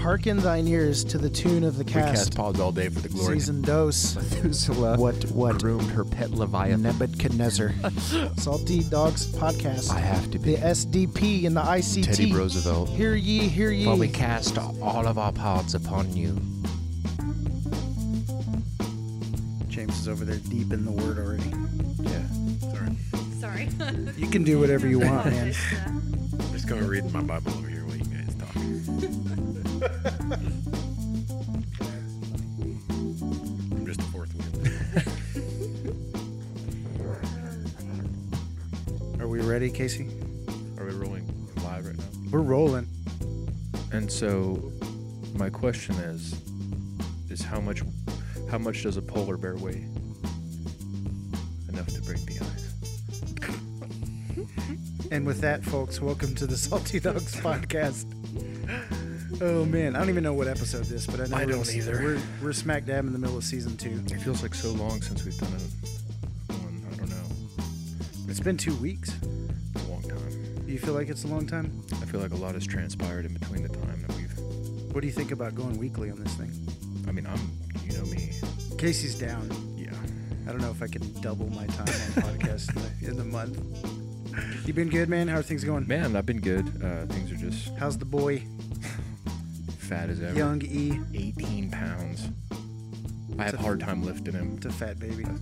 Hearken thine ears to the tune of the cast. We cast. cast pods all day for the glory. Season dose. Methuselah What what groomed her pet Leviathan. Nebuchadnezzar. Salty Dogs Podcast. I have to be. the SDP and the ICT. Teddy Roosevelt. Hear ye, hear ye. For we cast all of our pods upon you. James is over there deep in the word already. Yeah. Sorry. Sorry. You can do whatever you want, man. It's, uh, I'm just going to read my Bible over ready, Casey? Are we rolling live right now? We're rolling. And so, my question is, is how much, how much does a polar bear weigh? Enough to break the ice. And with that, folks, welcome to the Salty Dogs Podcast. Oh man, I don't even know what episode this, but I know I we're- don't either. We're, we're smack dab in the middle of season two. It feels like so long since we've done a one. I don't know. It's been two weeks. Do you feel like it's a long time? I feel like a lot has transpired in between the time that we've. What do you think about going weekly on this thing? I mean, I'm. You know me. Casey's down. Yeah. I don't know if I can double my time on podcast in the, in the month. You been good, man? How are things going? Man, I've been good. Uh, things are just How's the boy, fat as ever. young E? 18 pounds. I have a hard time lifting him. It's a fat baby.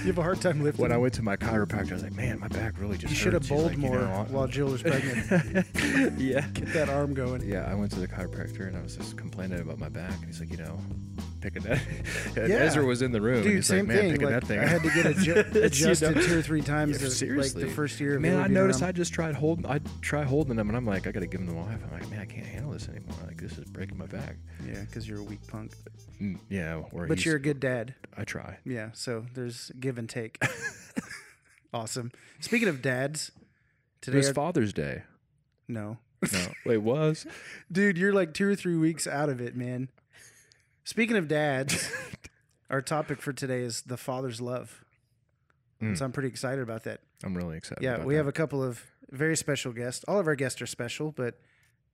You have a hard time lifting. when I went to my chiropractor, I was like, man, my back really just you should have hurts." Bowled like, "You more know, while Jill was pregnant. yeah. Get that arm going. Yeah, I went to the chiropractor and I was just complaining about my back. And he's like, you know, picking that. Yeah. Ezra was in the room. Dude, same like, man, thing. picking Like, that thing. I had to get adju- You adjusted know? two or three times. Yeah, the- seriously. like the first year. Of Man, I noticed around. I just tried holding. I try holding them, and I'm like, I got to give them to my wife. I'm like, man, I can't handle this anymore. Like this is breaking my back. Yeah, because you're a weak punk. Mm, yeah, But you're a good dad. I try. Yeah, so there's give and take. awesome. Speaking of dads, today is Father's Day. no, No, wait, was dude, you're like two or three weeks out of it, man. Speaking of dads, our topic for today is the father's love. Mm. So I'm pretty excited about that. I'm really excited. Yeah, about we that. have a couple of very special guests. All of our guests are special, but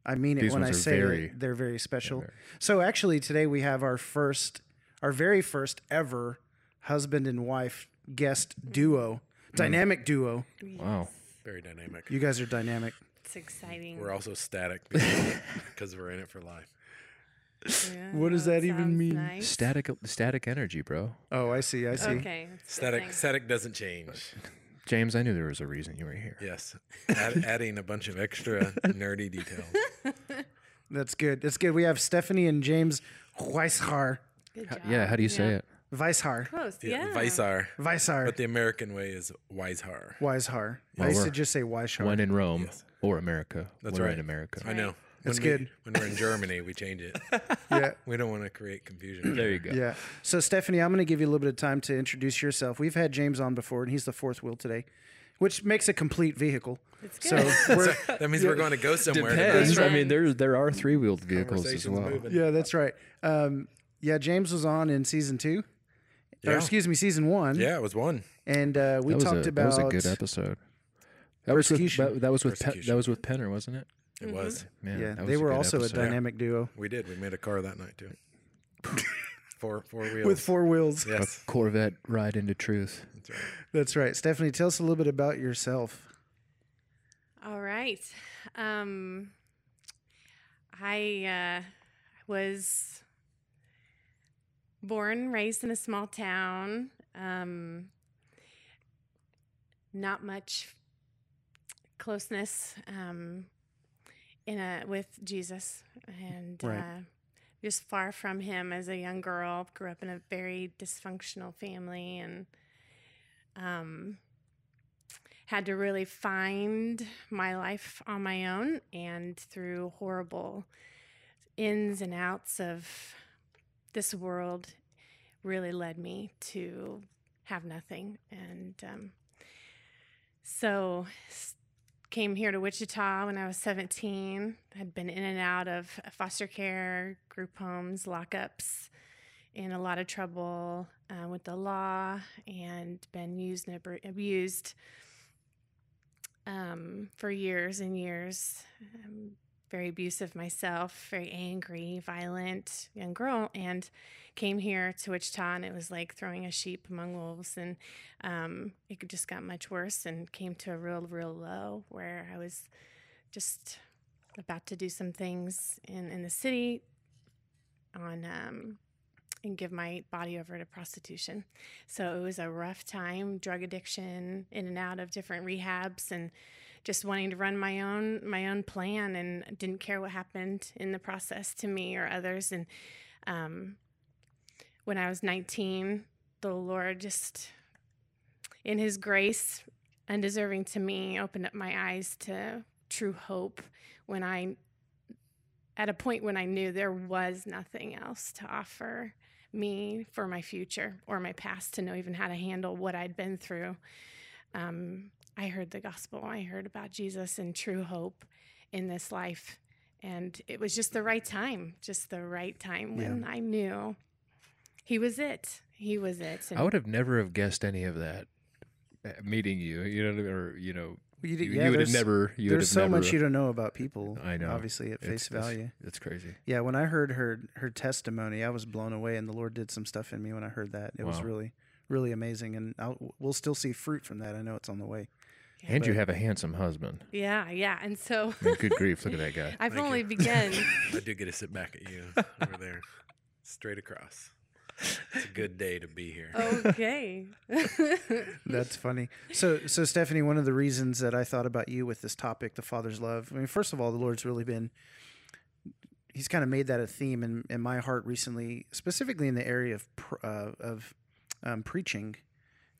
I mean it These when I say very- they're very special. very- So actually, today we have our first, our very first ever husband and wife guest duo, Mm. dynamic duo. Wow. Very dynamic. You guys are dynamic. it's exciting. We're also static because, because we're in it for life. Yeah, What does that even mean? nice. Static, static energy, bro. Oh, I see. I see. Okay. Static, static doesn't change. James, I knew there was a reason you were here. Yes. Add, adding a bunch of extra nerdy details. That's good. That's good. We have Stephanie and James Weishaar. Good How- job. yeah, how do you say it? Weishaar. Close. Yeah. Yeah. Weisar. Weishaar. But the American way is Weishaar. Weishaar. I Well, used to just say Weishaar. When in Rome Yes. or America. That's right. in America. I know. That's when we- good. when we're in Germany, we change it. yeah. We don't want to create confusion. There you go. Yeah. So, Stephanie, I'm going to give you a little bit of time to introduce yourself. We've had James on before, and he's the fourth wheel today, which makes a complete vehicle. It's So, we're, That means we're going to go somewhere. Depends. tonight. I mean, there there are three wheeled vehicles as well. moving. yeah, that's right. Um, yeah, James was on in season two, or excuse me, season one. Yeah, it was one. And uh, we talked a, about that was a good episode. That was with that, that was with Pe- that was with Penner, wasn't it? It was. Man, Yeah, that they were good also episode. a dynamic duo We did. We made a car that night too. four four wheels. with four wheels. Yes. A Corvette ride into truth. That's right. That's right. Stephanie, tell us a little bit about yourself. All right. Um, I uh, was born, raised in a small town. Um, not much closeness um, in a with Jesus, and Right. uh, just far from Him as a young girl. Grew up in a very dysfunctional family, and um, had to really find my life on my own and through horrible ins and outs of this world really led me to have nothing and um, so came here to wichita when i was 17 had been in and out of foster care group homes lockups in a lot of trouble uh, with the law and been used and ab- abused um, for years and years. Um, very abusive myself, very angry, violent young girl, and came here to Wichita, and it was like throwing a sheep among wolves, and um, it just got much worse, and came to a real, real low where I was just about to do some things in in the city on um, and give my body over to prostitution. So it was a rough time, drug addiction, in and out of different rehabs and just wanting to run my own my own plan and didn't care what happened in the process to me or others and um, when I was 19 the Lord just in his grace undeserving to me opened up my eyes to true hope when I at a point when I knew there was nothing else to offer me for my future or my past to know even how to handle what I'd been through. Um, I heard the gospel. I heard about Jesus and true hope in this life. And it was just the right time, just the right time when I knew he was it. He was it. I would have never have guessed any of that uh, meeting you. You know, or you know, You, you, d- you would have never. You would there's have so never, much you don't know about people. I know. Obviously, at face it's, it's- value. It's, crazy. Yeah, when I heard her her testimony, I was blown away, and the Lord did some stuff in me when I heard that. It was really, really amazing, and I'll, we'll still see fruit from that. I know it's on the way. And you have a handsome husband. Yeah, yeah. And so I mean, good grief! Look at that guy. I've Thank only you. begun. I do get to sit back at you over there, straight across. It's a good day to be here. okay. That's funny. So, so Stephanie, one of the reasons that I thought about you with this topic, the Father's love. I mean, first of all, the Lord's really been. He's kind of made that a theme in, in my heart recently, specifically in the area of uh, of um, preaching,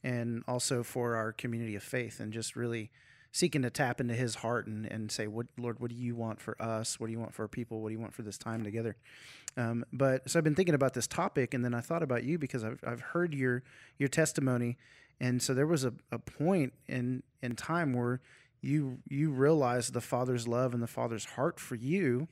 and also for our community of faith, and just really seeking to tap into His heart and, and say, "What Lord, what do you want for us? What do you want for our people? What do you want for this time together?" Um, but so I've been thinking about this topic, and then I thought about you because I've I've heard your your testimony, and so there was a, a point in in time where you you realized the Father's love and the Father's heart for you,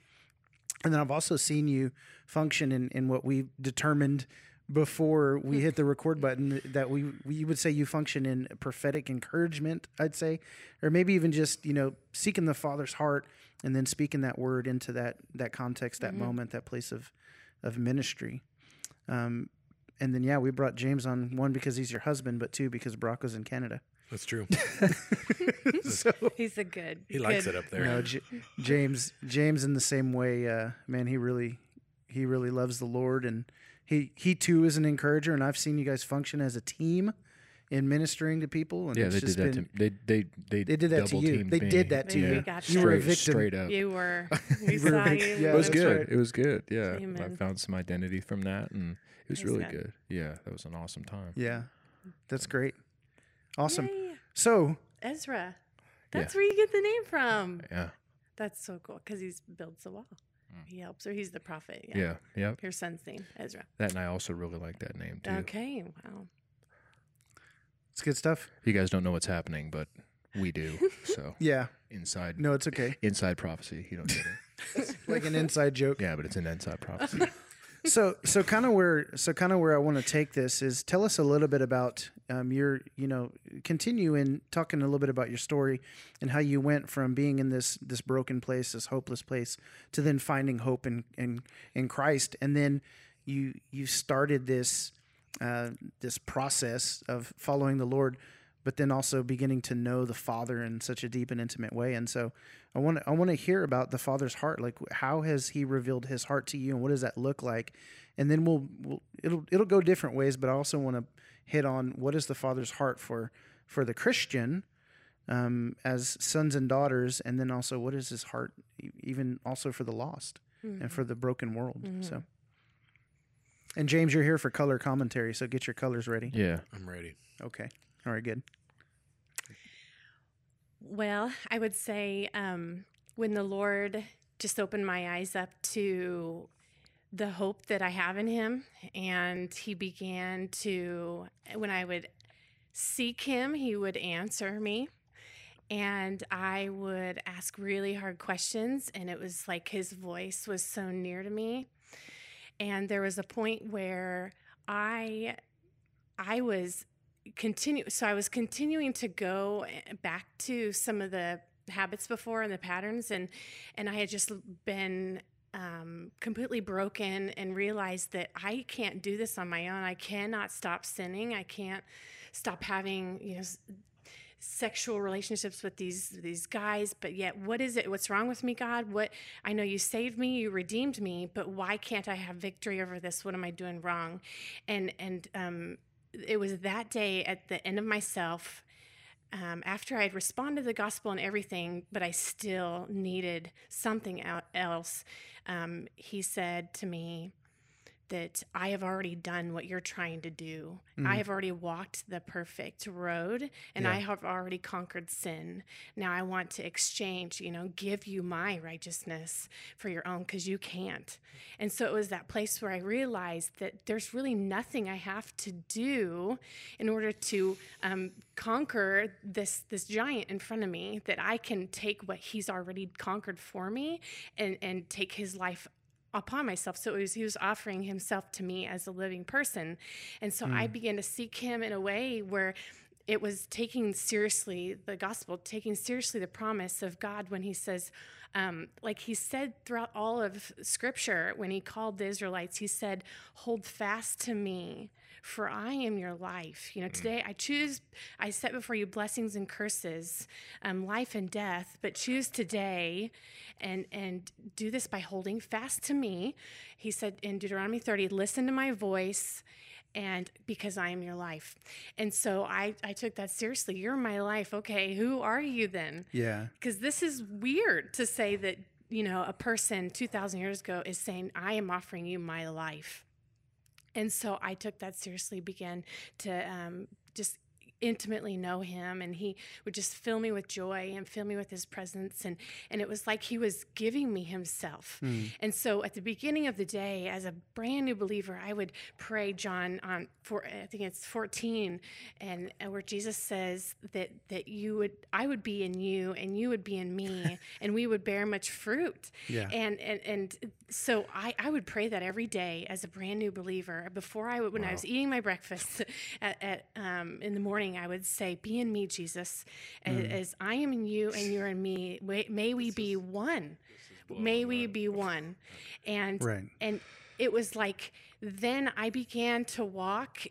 and then I've also seen you function in in what we've determined before we hit the record button that we we would say you function in prophetic encouragement i'd say or maybe even just you know seeking the father's heart and then speaking that word into that that context that moment that place of of ministry um and then yeah we brought james on one because he's your husband but two because brock was in canada That's true. so He's a good. He likes good- it up there. no, J- James. James in the same way, uh, man. He really, he really loves the Lord, and he he too is an encourager. And I've seen you guys function as a team in ministering to people. And Yeah, it's they just did that. been, to, they they they They did that to you. They me. did that to Maybe you. we got You were a you. Victim. Straight up. You were. We You were saw you. yeah, it was good. right. It was good. Yeah, I found some identity from that, and it was Praise really God. good. Yeah, that was an awesome time. Yeah, that's great. Awesome. Yay. So Ezra. That's where you get the name from. Yeah, That's so cool because he builds the wall. Mm. He helps her. He's the prophet. Yeah. yeah, yeah. Your son's name, Ezra. That and I also really like that name too. Okay. Wow. it's good stuff. You guys don't know what's happening, but we do. So Yeah. inside, No, it's okay. inside prophecy. You don't get it. Like an inside joke. Yeah, but it's an inside prophecy. so so kind of where so kind of where I want to take this is tell us a little bit about um, your you know continue in talking a little bit about your story and how you went from being in this this broken place this hopeless place to then finding hope in in in Christ. And then you you started this uh, this process of following the Lord but then also beginning to know the Father in such a deep and intimate way. And so I want to I want to hear about the Father's heart. Like how has He revealed His heart to you, and what does that look like? And then we'll, we'll it'll it'll go different ways. But I also want to hit on what is the Father's heart for for the Christian um, as sons and daughters, and then also what is His heart e- even also for the lost and for the broken world. So. And James, you're here for color commentary, so get your colors ready. yeah, I'm ready. Okay. All right, good. Well, I would say um, when the Lord just opened my eyes up to the hope that I have in Him, and He began to, when I would seek Him, He would answer me. And I would ask really hard questions, and it was like His voice was so near to me. And there was a point where I, I was continue so i was continuing to go eh, back to some of the habits before and the patterns, and and I had just been um, completely broken and realized that I can't do this on my own. I cannot stop sinning. I can't stop having you know sexual relationships with these these guys but yet what is it what's wrong with me god what i know you saved me you redeemed me but why can't i have victory over this what am i doing wrong and and um it was that day at the end of myself um, after I had responded to the gospel and everything, but I still needed something else, um, he said to me that I have already done what you're trying to do. I have already walked the perfect road and I have already conquered sin. Now I want to exchange, you know, give you my righteousness for your own because you can't. And so it was that place where I realized that there's really nothing I have to do in order to um, conquer this this giant in front of me. That I can take what he's already conquered for me and and take his life upon myself. So it was he was offering himself to me as a living person. And so I began to seek him in a way where it was taking seriously the gospel, taking seriously the promise of God when he says, um, like he said throughout all of scripture, when he called the Israelites, he said, Hold fast to me, for I am your life. You know, today I choose, I set before you blessings and curses, um, life and death, but choose today and and do this by holding fast to me. He said in Deuteronomy 30, listen to my voice and because I am your life. And so I, I took that seriously. You're my life. Okay, who are you then? Yeah. Because this is weird to say that, you know, a person 2,000 years ago is saying, I am offering you my life. And so I took that seriously, began to um, just intimately know him and he would just fill me with joy and fill me with his presence and and it was like he was giving me himself. And so at the beginning of the day as a brand new believer i would pray john on for i think it's 14 and uh, where jesus says that that you would i would be in you and you would be in me and we would bear much fruit. Yeah. and and and so I, I would pray that every day as a brand new believer before I would when I was eating my breakfast at, at um, in the morning I would say be in me Jesus as, as I am in you and you're in me may, may we be one. may we be one. And Right. and it was like then I began to walk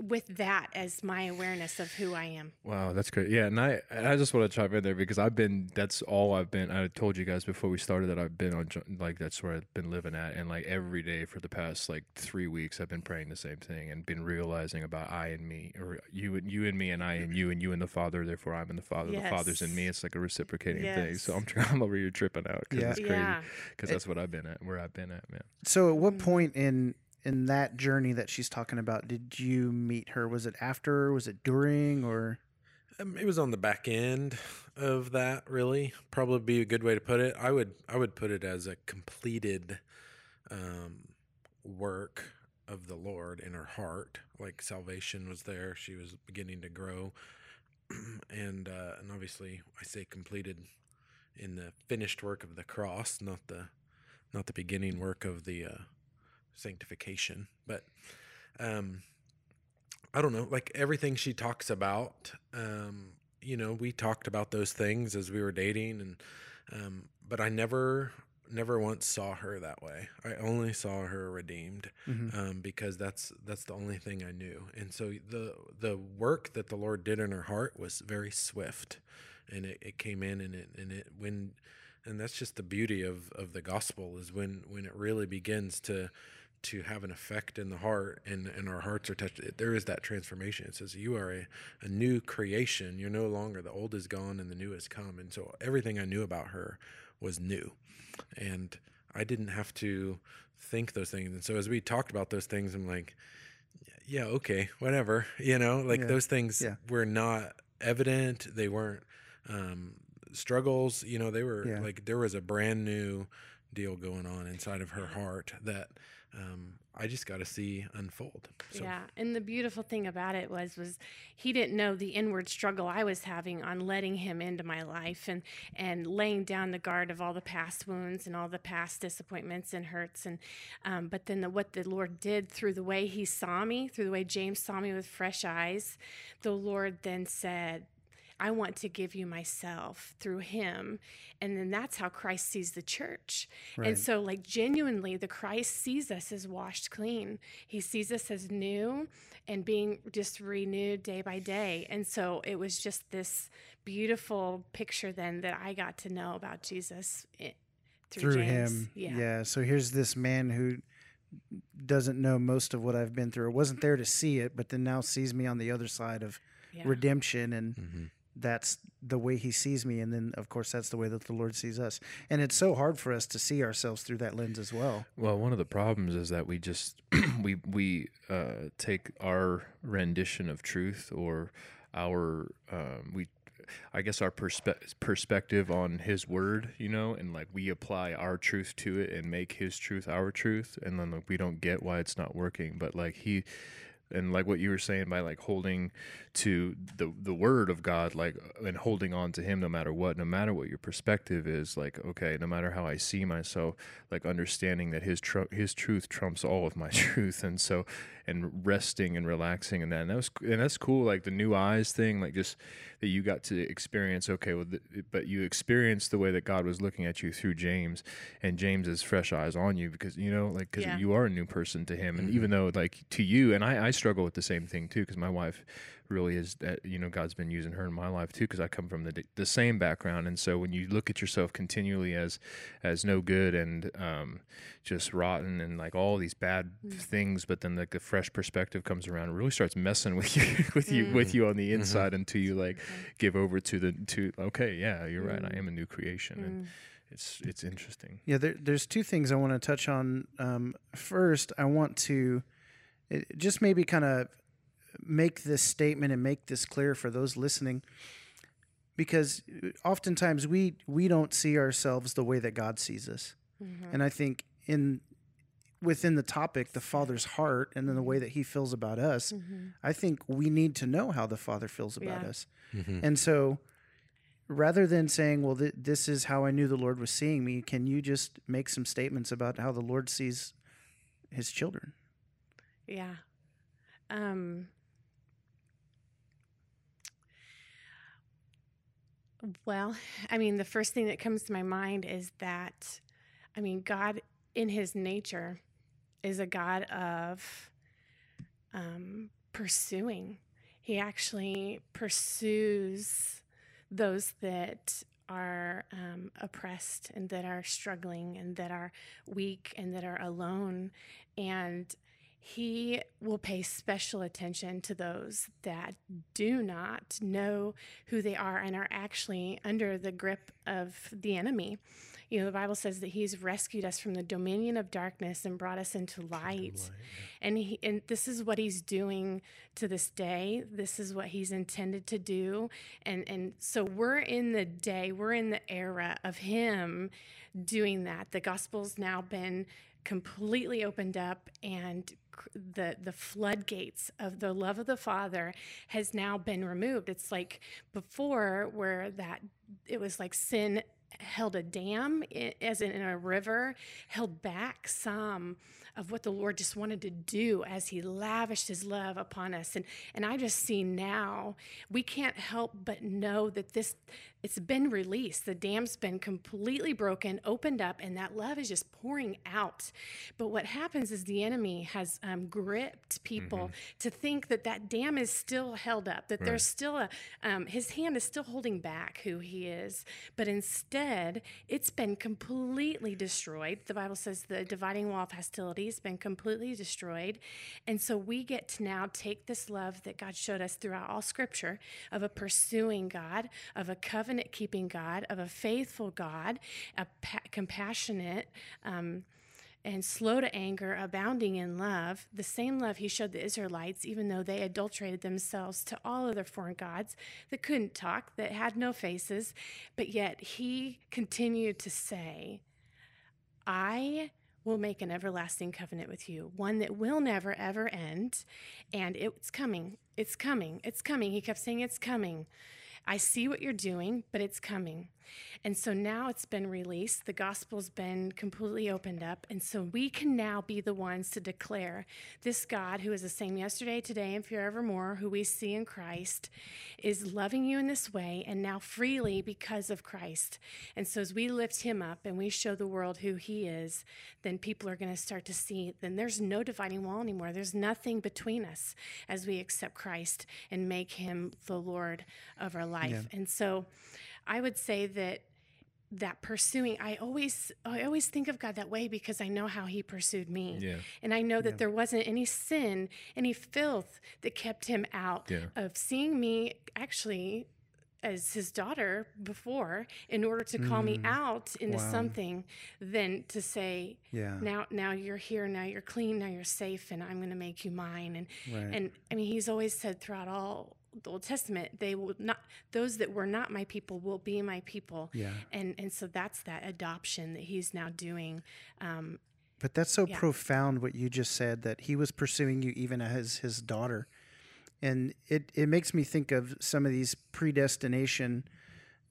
with that as my awareness of who I am Wow, that's great. Yeah, and I I just want to chime in there because I've been that's all I've been. I told you guys before we started that I've been on like that's where I've been living at, and like every day for the past like three weeks, I've been praying the same thing and been realizing about I and me, or you and you and me, and I and you and you and the Father. Therefore, I'm in the Father. The Father's in me. It's like a reciprocating thing. So I'm tr- I'm over here tripping out because Yeah. it's crazy Yeah. because that's what I've been at, where I've been at, man. So, at what Mm. point in in that journey that she's talking about did you meet her? Was it after? Was it during? Or Um, it was on the back end of that, really. Probably be a good way to put it. I would I would put it as a completed um, work of the Lord in her heart. Like salvation was there. She was beginning to grow, and uh, and obviously I say completed in the finished work of the cross, not the not the beginning work of the uh, sanctification. But um, I don't know, like everything she talks about, um, you know, we talked about those things as we were dating and um, but I never never once saw her that way. I only saw her redeemed Mhm. um, because that's that's the only thing I knew. And so the the work that the Lord did in her heart was very swift, and it, it came in and it and it when and that's just the beauty of of the gospel is when when it really begins to to have an effect in the heart and and our hearts are touched. There is that transformation. It says you are a, a new creation. You're no longer the old is gone and the new has come. And so everything i knew about her was new. And i didn't have to think those things. And so as we talked about those things i'm like yeah okay whatever you know? Like Yeah. those things Yeah. were not evident. They weren't um struggles you know? They were Yeah. like there was a brand new deal going on inside of her heart that um, I just got to see unfold. So, Yeah, and the beautiful thing about it was was he didn't know the inward struggle I was having on letting him into my life and and laying down the guard of all the past wounds and all the past disappointments and hurts and um, but then the, what the Lord did through the way He saw me, through the way James saw me with fresh eyes, the Lord then said. I want to give you myself through him. And then that's how Christ sees the church. Right. And so, like, genuinely, the Christ sees us as washed clean. He sees us as new and being just renewed day by day. And so, it was just this beautiful picture then that I got to know about Jesus through, through James. him. Yeah. So here's this man who doesn't know most of what I've been through, or wasn't there to see it, but then now sees me on the other side of Yeah. redemption, and Mm-hmm. That's the way he sees me. And then, of course, that's the way that the Lord sees us. And it's so hard for us to see ourselves through that lens as well. Well, one of the problems is that we just we we uh, take our rendition of truth or our um, we I guess our perspe- perspective on His Word, you know, and like we apply our truth to it and make His truth our truth, and then like, we don't get why it's not working. But like He, and like what you were saying by like holding to the the Word of God, like and holding on to Him no matter what, no matter what your perspective is, like okay, no matter how I see myself, like understanding that His tr- His truth trumps all of my truth, and so and resting and relaxing in that, and that was and that's cool, like the new eyes thing, like just that you got to experience okay well the, but you experienced the way that god was looking at you through james and James's fresh eyes on you because you know like because Yeah. you are a new person to him and mm-hmm. even though like to you and i, I struggle with the same thing too because my wife really is that you know god's been using her in my life too because i come from the, the same background. And so when you look at yourself continually as as no good and um just rotten and like all these bad mm. things but then like the fresh perspective comes around and really starts messing with you with you with mm. you on the mm-hmm. inside until you like give over to the to okay yeah you're right i mm. am a new creation. And it's it's interesting. Yeah, there, there's two things I want to touch on. Um, first, I want to it, just maybe kind of make this statement and make this clear for those listening, because oftentimes we we don't see ourselves the way that God sees us, mm-hmm. and I think in within the topic, the Father's heart, and then the mm-hmm. way that He feels about us, mm-hmm. I think we need to know how the Father feels about Yeah. us, and so rather than saying, "Well, th- this is how I knew the Lord was seeing me," can you just make some statements about how the Lord sees His children? Yeah. Um, well, I mean, the first thing that comes to my mind is that, I mean, God in his nature is a God of um, pursuing. He actually pursues those that are um, oppressed and that are struggling and that are weak and that are alone. And he will pay special attention to those that do not know who they are and are actually under the grip of the enemy. You know, the Bible says that He's rescued us from the dominion of darkness and brought us into light. And he and this is what He's doing to this day. This is what He's intended to do. And and so we're in the day, we're in the era of Him doing that. The gospel's now been completely opened up and the the floodgates of the love of the father has now been removed. It's like before where that it was like sin held a dam as in, a river held back some of what the lord just wanted to do as he lavished his love upon us. And and i just see now we can't help but know that this it's been released. The dam's been completely broken opened up and that love is just pouring out. But what happens is the enemy has um, gripped people to think that that dam is still held up that there's still a um, his hand is still holding back who he is. But instead it's been completely destroyed. The bible says the dividing wall of hostility has been completely destroyed. And so we get to now take this love that god showed us throughout all scripture of a pursuing god of a covenant keeping god of a faithful god a pa- compassionate um, and slow to anger, abounding in love, the same love he showed the Israelites, even though they adulterated themselves to all other foreign gods that couldn't talk, that had no faces, but yet he continued to say, I will make an everlasting covenant with you, one that will never, ever end. And it's coming. It's coming. It's coming. He kept saying, It's coming. I see what you're doing, but it's coming. And so now it's been released. The gospel's been completely opened up. And so we can now be the ones to declare this God who is the same yesterday, today, and forevermore, who we see in Christ, is loving you in this way and now freely because of Christ. And so as we lift him up and we show the world who he is, then people are going to start to see, then there's no dividing wall anymore. There's nothing between us as we accept Christ and make him the Lord of our life. Yeah. And so I would say that that pursuing i always i always think of god that way because i know how he pursued me Yeah. and i know that there wasn't any sin any filth that kept him out Yeah. of seeing me actually as his daughter before in order to call me out into Mm. Wow. something than to say Yeah. now now you're here now you're clean now you're safe and i'm going to make you mine and Right. and i mean he's always said throughout all the old testament they will not those that were not my people will be my people Yeah. and and so that's that adoption that he's now doing um But that's so Yeah. profound what you just said that he was pursuing you even as his daughter. And it, it makes me think of some of these predestination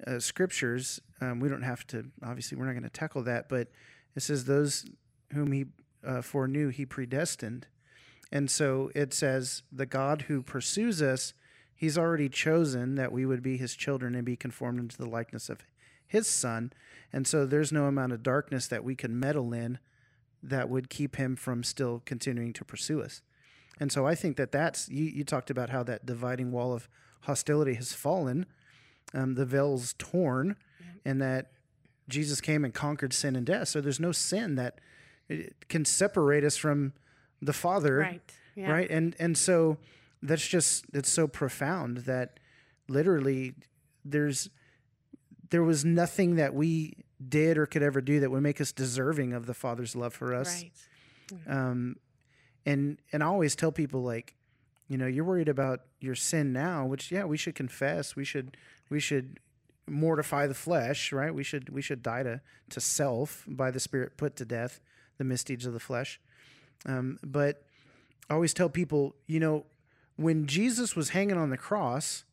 uh, scriptures. Um, we don't have to, obviously, we're not going to tackle that, but it says, Those whom he uh, foreknew, he predestined. And so it says, The God who pursues us, he's already chosen that we would be his children and be conformed into the likeness of his son. And so there's no amount of darkness that we could meddle in that would keep him from still continuing to pursue us. And so I think that that's, you, you talked about how that dividing wall of hostility has fallen, um, the veil's torn, and that Jesus came and conquered sin and death. So there's no sin that uh, can separate us from the Father right yeah right and and so that's just it's so profound that literally there's there was nothing that we did or could ever do that would make us deserving of the father's love for us. Right. Um and and i always tell people like you know you're worried about your sin now which yeah we should confess. We should we should mortify the flesh right? We should we should die to to self by the spirit put to death the misdeeds of the flesh. Um, but I always tell people, you know, when Jesus was hanging on the cross,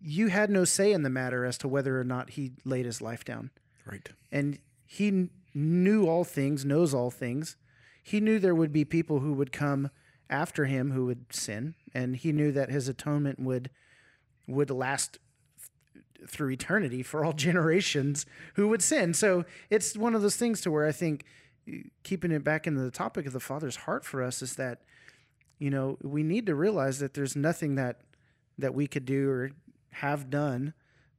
you had no say in the matter as to whether or not he laid his life down. Right. And he knew all things, knows all things. He knew there would be people who would come after him who would sin, and he knew that his atonement would would last th- through eternity for all generations who would sin. So it's one of those things to where I think eh, keeping it back into the topic of the Father's heart for us is that you know we need to realize that there's nothing that that we could do or have done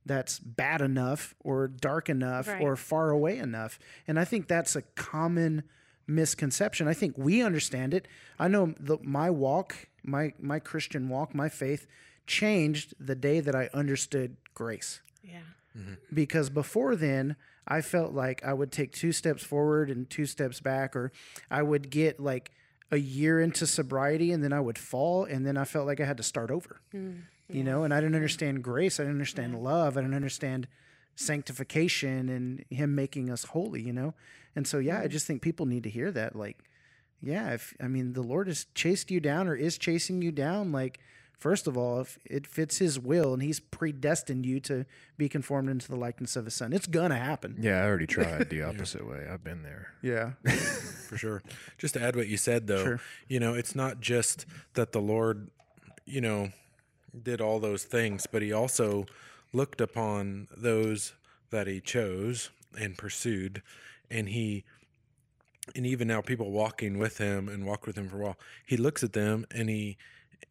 that's bad enough or dark enough Right. or far away enough. And i think that's a common misconception. I think we understand it. I know the, my walk my my christian walk my faith changed the day that i understood grace. Yeah. Mm-hmm. Because before then I felt like I would take two steps forward and two steps back, or I would get like a year into sobriety and then I would fall, and then I felt like I had to start over, mm, you know. And I didn't understand grace, I didn't understand love, I didn't understand sanctification and Him making us holy, you know. And so, yeah, I mm. just think people need to hear that, like, yeah, if I mean the Lord has chased you down or is chasing you down, like first of all, if it fits His will and He's predestined you to be conformed into the likeness of His Son, it's gonna happen. Yeah, I already tried the opposite way. I've been there. Yeah, for sure. Just to add what you said, though, Sure. you know, it's not just that the Lord, you know, did all those things, but He also looked upon those that He chose and pursued, and He, and even now, people walking with Him and walk with Him for a while, He looks at them and He.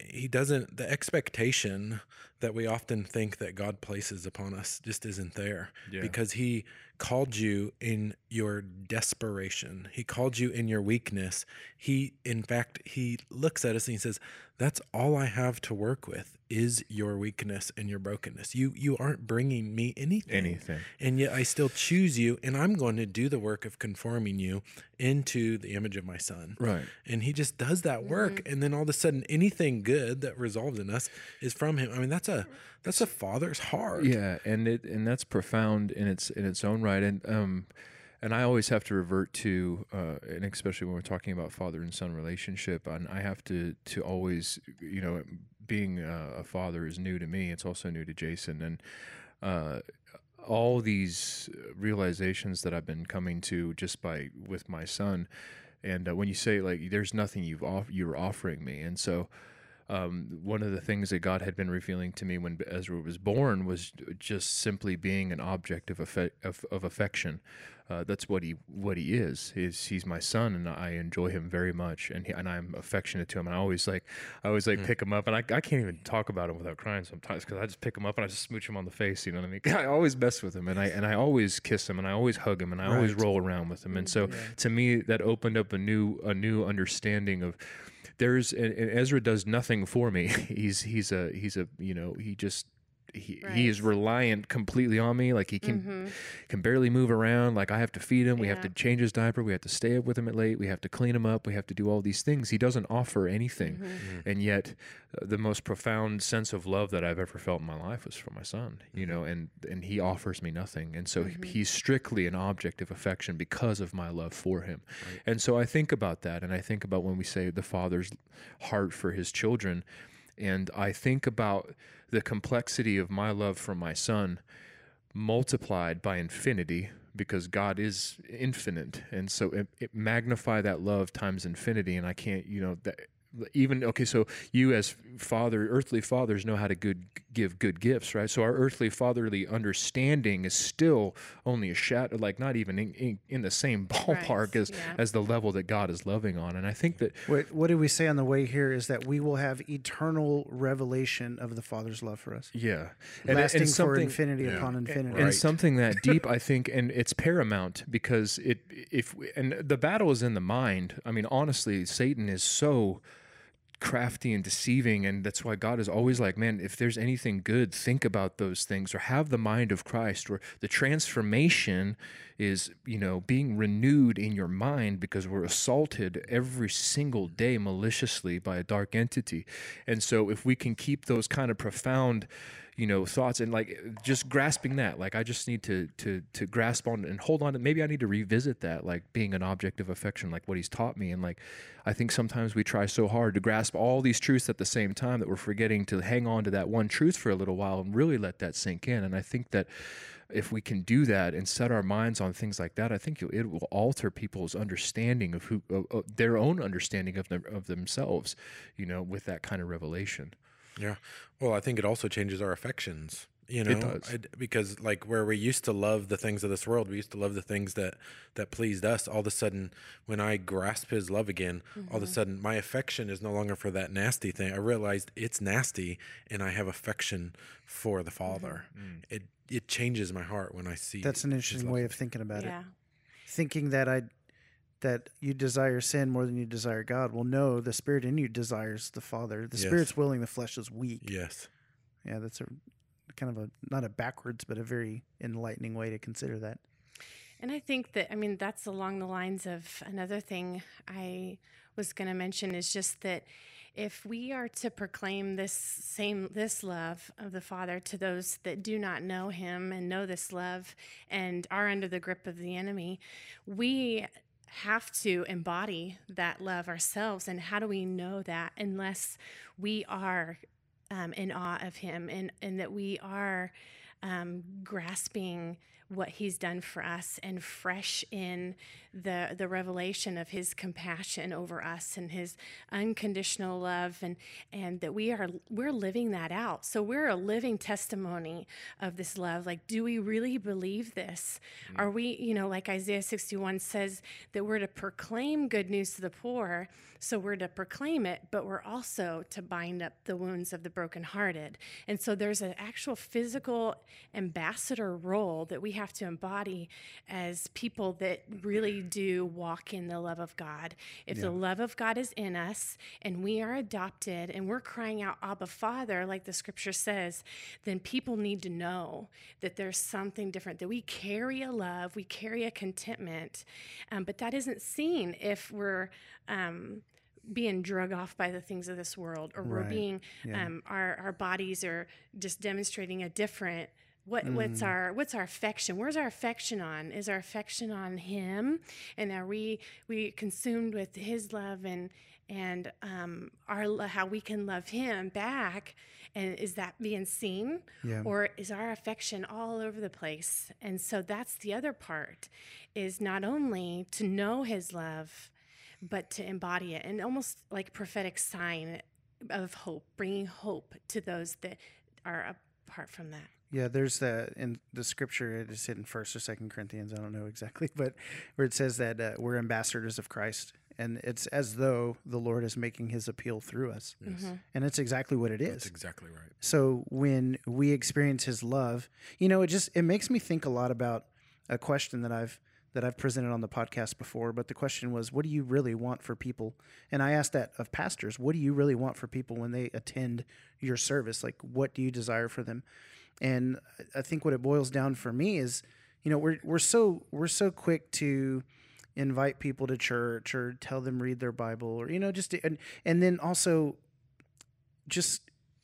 He doesn't, the expectation that we often think that God places upon us just isn't there Yeah. because He called you in your desperation. He called you in your weakness. He, in fact, He looks at us and He says, "That's all I have to work with is your weakness and your brokenness. You, you aren't bringing me anything, Anything. and yet I still choose you, and I'm going to do the work of conforming you into the image of my Son." Right. And he just does that work, mm-hmm. and then all of a sudden, anything good that resolves in us is from him. I mean, that's a that's a father's heart. Yeah, and it and that's profound in its in its own right, and um, and I always have to revert to, uh, and especially when we're talking about father and son relationship, and I have to to always you know being a, a father is new to me. It's also new to Jason, and uh, all these realizations that I've been coming to just by with my son. And uh, when you say like, "There's nothing you've off- you're offering me," and so um, one of the things that God had been revealing to me when Ezra was born was just simply being an object of affe- of, of affection. Uh, that's what he what he is. Is he's my son, and I enjoy him very much, and he, and I'm affectionate to him. And I always like I always like pick him up, and I, I can't even talk about him without crying sometimes because I just pick him up and I just smooch him on the face. You know what I mean? I always mess with him, and I and I always kiss him, and I always hug him, and I always roll around with him. And so to me, that opened up a new a new understanding of there's and, and Ezra does nothing for me. He's he's a he's a you know he just he, he is reliant completely on me. Like he can Mhm. can barely move around. Like I have to feed him. We have to change his diaper. We have to stay up with him at late. We have to clean him up. We have to do all these things. He doesn't offer anything, Mm-hmm. and yet uh, the most profound sense of love that I've ever felt in my life was for my son. You know, and and he offers me nothing, and so Mm-hmm. he's strictly an object of affection because of my love for him. And so I think about that, and I think about when we say the father's heart for his children, and I think about the complexity of my love for my son multiplied by infinity because God is infinite. And so it, it magnify that love times infinity. And I can't you know that even okay so you as father earthly fathers know how to good give good gifts right so our earthly fatherly understanding is still only a shadow like not even in, in, in the same ballpark as yeah. as the level that God is loving on and I think that What, what did we say on the way here is that we will have eternal revelation of the Father's love for us, yeah and, lasting and for something infinity yeah. upon infinity. and Right. something that deep i think and it's paramount because it if and the battle is in the mind i mean honestly satan is so crafty and deceiving and that's why god is always like man if there's anything good think about those things or have the mind of christ or the transformation is you know being renewed in your mind because we're assaulted every single day maliciously by a dark entity. And so if we can keep those kind of profound you know thoughts and like just grasping that like i just need to to to grasp on and hold on to maybe i need to revisit that like being an object of affection like what he's taught me and like i think sometimes we try so hard to grasp all these truths at the same time that we're forgetting to hang on to that one truth for a little while and really let that sink in and i think that if we can do that and set our minds on things like that, I think it will alter people's understanding of who, of, of their own understanding of them, of themselves, you know, with that kind of revelation. Yeah. Well, I think it also changes our affections. You know, It does. I- because like where we used to love the things of this world, we used to love the things that that pleased us. All of a sudden, when I grasp His love again, all of a mm-hmm. sudden my affection is no longer for that nasty thing. I realized it's nasty, and I have affection for the mm-hmm. Father. Mm. It it changes my heart when I see. That's an interesting way of thinking about it. Thinking that I that you desire sin more than you desire God. Well, no, the spirit in you desires the Father. The Yes. spirit's willing, the flesh is weak. Yes. Yeah, that's a kind of a not a backwards, but a very enlightening way to consider that. And I think that, I mean, that's along the lines of another thing I was going to mention is just that if we are to proclaim this same, this love of the Father to those that do not know Him and know this love and are under the grip of the enemy, we have to embody that love ourselves. And how do we know that unless we are um, in awe of Him and, and that we are um, grasping what he's done for us and fresh in the the revelation of his compassion over us and his unconditional love and and that we are we're living that out. So we're a living testimony of this love. Like do we really believe this? Mm. Are we you know like Isaiah 61 says that we're to proclaim good news to the poor so we're to proclaim it but we're also to bind up the wounds of the brokenhearted. And so there's an actual physical ambassador role that we have to embody as people that really do walk in the love of God. If the love of God is in us and we are adopted and we're crying out, Abba, Father, like the scripture says, then people need to know that there's something different, that we carry a love, we carry a contentment, um, but that isn't seen if we're. Um, being drug off by the things of this world, or we're being, Yeah. um, our, our bodies are just demonstrating a different what what's our what's our affection? Where's our affection on? Is our affection on him? And are we we consumed with his love and and um our how we can love him back? And is that being seen? Yeah. or is our affection all over the place? And so that's the other part is not only to know his love but to embody it. And almost like prophetic sign of hope bringing hope to those that are apart from that Yeah, there's that in the scripture. It is in First or Second Corinthians. I don't know exactly, but where it says that uh, we're ambassadors of Christ, and it's as though the Lord is making His appeal through us, and it's exactly what it is. That's exactly right. So when we experience His love, you know, it just it makes me think a lot about a question that I've that I've presented on the podcast before. But the question was, what do you really want for people? And I asked that of pastors. What do you really want for people when they attend your service? Like, what do you desire for them? And I think what it boils down for me is, you know, we're we're so we're so quick to invite people to church or tell them read their Bible or you know just to, and and then also just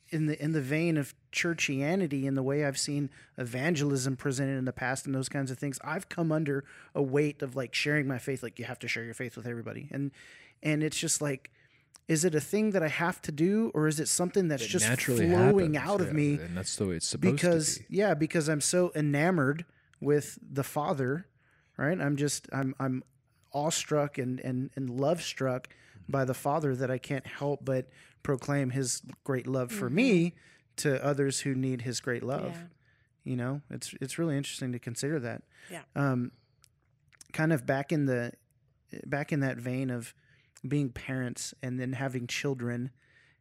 in the in the vein of churchianity in the way I've seen evangelism presented in the past and those kinds of things, I've come under a weight of like sharing my faith. Like you have to share your faith with everybody, and and it's just like, is it a thing that I have to do, or is it something that's It just naturally flowing happens, out of yeah, me? and that's the way it's supposed because to be. yeah because i'm so enamored with the father right i'm just i'm i'm awestruck and and and love struck by the father that i can't help but proclaim his great love for me to others who need his great love Yeah. you know it's it's really interesting to consider that Yeah. um kind of back in the back in that vein of being parents and then having children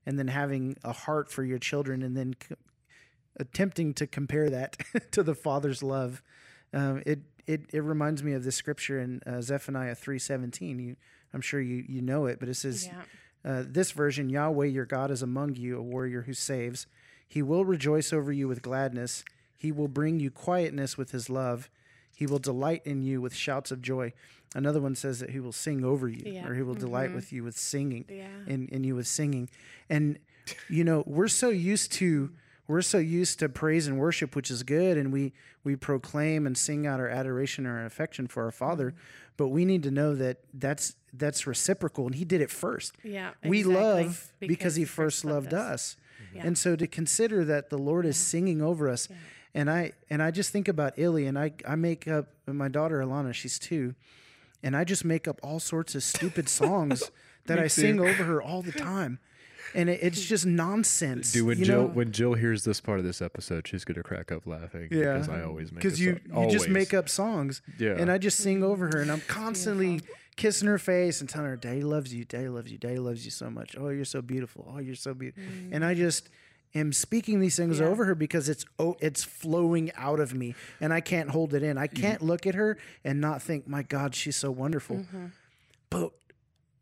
and then having a heart for your children and then c- attempting to compare that to the father's love um, it, it it reminds me of the scripture in uh, zephaniah 3.17 you i'm sure you you know it but it says yeah uh, this version Yahweh your God is among you, a warrior who saves. He will rejoice over you with gladness. He will bring you quietness with his love. He will delight in you with shouts of joy. Another one says that he will sing over you, Yeah. or he will delight with mm-hmm. you with singing, Yeah. in, in you with singing. And, you know, we're so used to. We're so used to praise and worship, which is good, and we we proclaim and sing out our adoration or our affection for our Father. Mm-hmm. But we need to know that that's that's reciprocal, and He did it first Yeah, we exactly, love because, he first loved us, Yeah. and so to consider that the lord is singing over us and i and i just think about illy and i i make up my daughter alana she's two and i just make up all sorts of stupid songs that i sing over her all the time and it, it's just nonsense Dude, when you Jill know? when Jill hears this part of this episode, she's gonna crack up laughing. yeah because I always make because this you up. you just Always. make up songs Yeah. and i just sing over her and i'm constantly kissing her face and telling her daddy loves you daddy loves you daddy loves you so much oh you're so beautiful oh you're so beautiful mm. and i just am speaking these things Yeah. over her because it's oh it's flowing out of me and i can't hold it in i can't look at her and not think my god she's so wonderful mm-hmm. but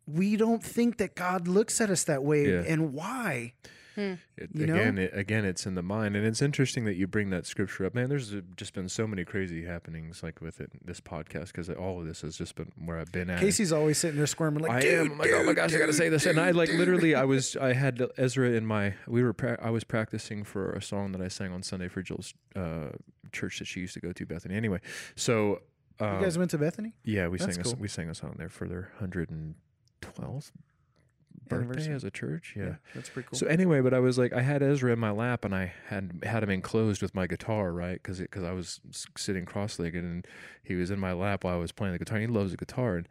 we don't think that god looks at us that way Yeah. and why It, again, it, again, it's in the mind, and it's interesting that you bring that scripture up. Man, there's uh, just been so many crazy happenings like with it, this podcast, because all of this has just been where I've been at. casey's always sitting there squirming like I dude, am like, oh my gosh, I gotta say this, and I like literally, I was, I had Ezra in my, we were, pra- I was practicing for a song that I sang on Sunday for Jill's uh, church that she used to go to, Bethany. Anyway, so um, you guys went to bethany yeah, we That's sang, a, cool. we sang a song there for their hundred and twelfth birthday as a church. yeah. that's pretty cool So anyway, but I was like, I had Ezra in my lap, and I had had him enclosed with my guitar, right? Because because I was sitting cross-legged, and he was in my lap while I was playing the guitar. And he loves the guitar, and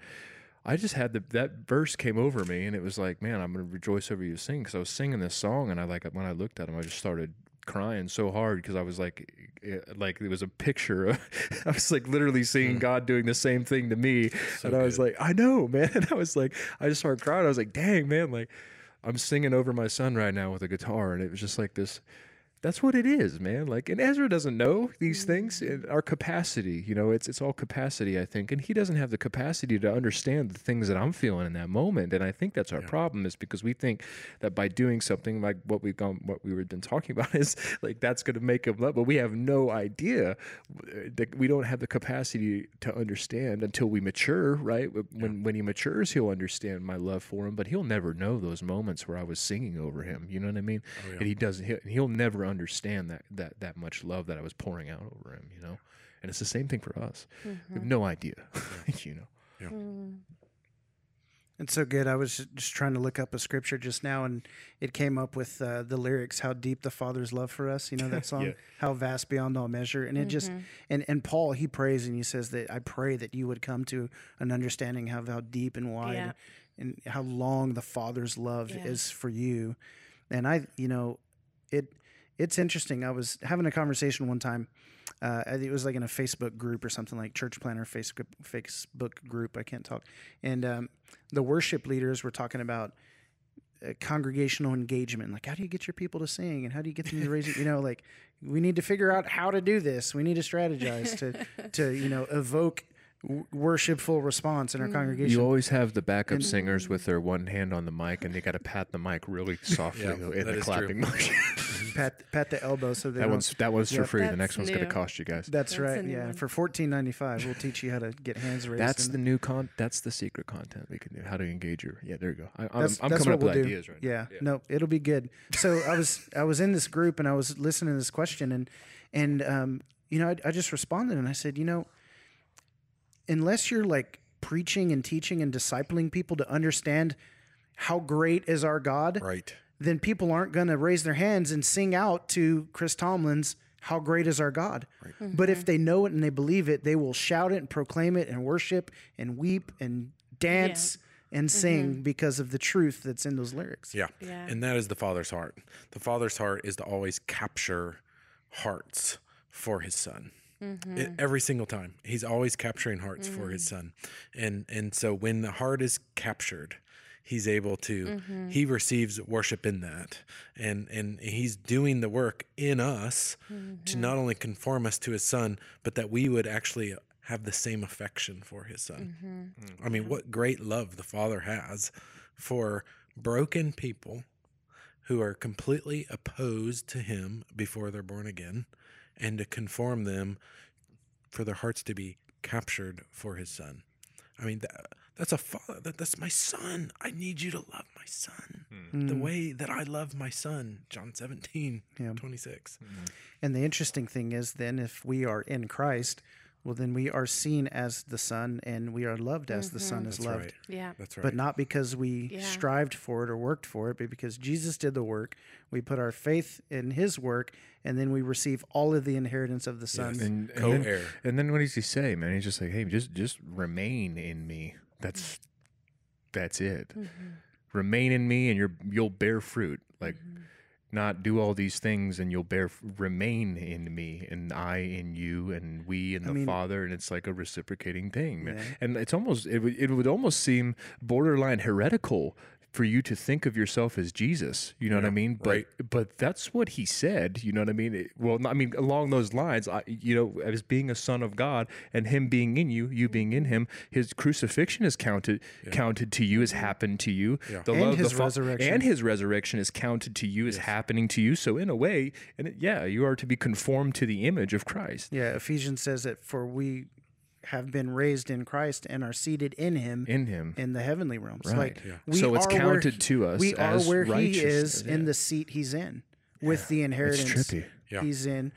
I just had the that verse came over me, and it was like, man, I'm gonna rejoice over you sing. Because I was singing this song, and I like when I looked at him, I just started crying so hard because I was like, eh, like it was a picture. Of, I was like literally seeing God doing the same thing to me, and I was good. like, I know, man. And I was like, I just started crying. I was like, dang, man, like. I'm singing over my son right now with a guitar, and it was just like this. That's what it is, man. Like, and Ezra doesn't know these things. And our capacity, you know, it's it's all capacity, I think, and he doesn't have the capacity to understand the things that I'm feeling in that moment. And I think that's our problem, is because we think that by doing something like what we've gone, what we were been talking about, is like that's going to make him love. But we have no idea uh, that we don't have the capacity to understand until we mature, right? When when he matures, he'll understand my love for him, but he'll never know those moments where I was singing over him. You know what I mean? Oh, yeah. And he doesn't. He'll, he'll never understand that that that much love that I was pouring out over him, you know. And it's the same thing for us. We Mm-hmm. have no idea, you know. Mm. It's so good. I was just trying to look up a scripture just now, and it came up with uh, the lyrics, "How deep the Father's love for us." You know that song, Yeah. "How vast beyond all measure," and it just and and Paul he prays and he says that I pray that you would come to an understanding of how deep and wide Yeah. and how long the Father's love Yeah. is for you. And I, you know, it it's interesting. I was having a conversation one time. Uh, it was like in a Facebook group or something like Church Planner Facebook Facebook group. I can't talk. And um, the worship leaders were talking about uh, congregational engagement. Like, how do you get your people to sing, and how do you get them to raise? You know, like we need to figure out how to do this. We need to strategize to to you know evoke worshipful response in our congregation. You always have the backup singers with their one hand on the mic, and they got to pat the mic really softly Yeah, in that the clapping motion. Pat pat the elbow so they that don't. one's that one's for Yep. free. the That's next one's going to new. cost you guys. That's, That's a right. new Yeah, one. for fourteen ninety five, we'll teach you how to get hands raised. That's and- the new con. That's the secret content we can do. How to engage your. Yeah, there you go. I, I'm, That's, I'm that's coming what up we'll with do. ideas right yeah. now. no, it'll be good. So I was I was in this group and I was listening to this question and and um, you know I, I just responded and I said you know unless you're like preaching and teaching and discipling people to understand how great is our God, Right. Then people aren't going to raise their hands and sing out to Chris Tomlin's "How Great Is Our God." Mm-hmm. But if they know it and they believe it, they will shout it and proclaim it and worship and weep and dance and mm-hmm. sing because of the truth that's in those lyrics. Yeah. Yeah. And that is the Father's heart. The Father's heart is to always capture hearts for his son. Mm-hmm. E- every single time. He's always capturing hearts for his mm. son. And and so when the heart is captured, he's able to mm-hmm. he receives worship in that. And and he's doing the work in us to mm-hmm. not only conform us to his son, but that we would actually have the same affection for his son. Mm-hmm. I mean, what great love the Father has for broken people who are completely opposed to Him before they're born again, and to conform them for their hearts to be captured for His Son. I mean, that, that's a father. That, that's my son. I need you to love my son hmm. the hmm. way that I love my son. John 17, Yeah. 26. Hmm. And the interesting thing is, then, if we are in Christ, well, then we are seen as the Son and we are loved as the Son mm-hmm. is That's loved. right. Yeah. That's right. But not because we Yeah. strived for it or worked for it, but because Jesus did the work. We put our faith in his work, and then we receive all of the inheritance of the Son. Yes. And, and Co-heir. then, and then what does he say, man? He's just like, hey, just just remain in me. That's mm-hmm. that's it. Mm-hmm. Remain in me, and you're you'll bear fruit. Like, mm-hmm. not do all these things, and you'll bear. Remain in me, and I in you, and we in the mean- Father, and it's like a reciprocating thing. Yeah. And it's almost it would it would almost seem borderline heretical for you to think of yourself as Jesus. You know what I mean? But right. but that's what he said. You know what I mean? It- well, I mean along those lines, I, you know, as being a son of God and him being in you, you being in him, his crucifixion is counted counted to you, has happened to you. Yeah. The And love, his the fa- resurrection. and his resurrection is counted to you, is happening to you. So in a way, and it, yeah, you are to be conformed to the image of Christ. yeah, Ephesians says that for we have been raised in Christ and are seated in him In him. in the heavenly realms. Right. Like Yeah. we So it's are counted he- to us We are as where he righteousness, is in the seat he's in with the inheritance trippy. Yeah. he's in.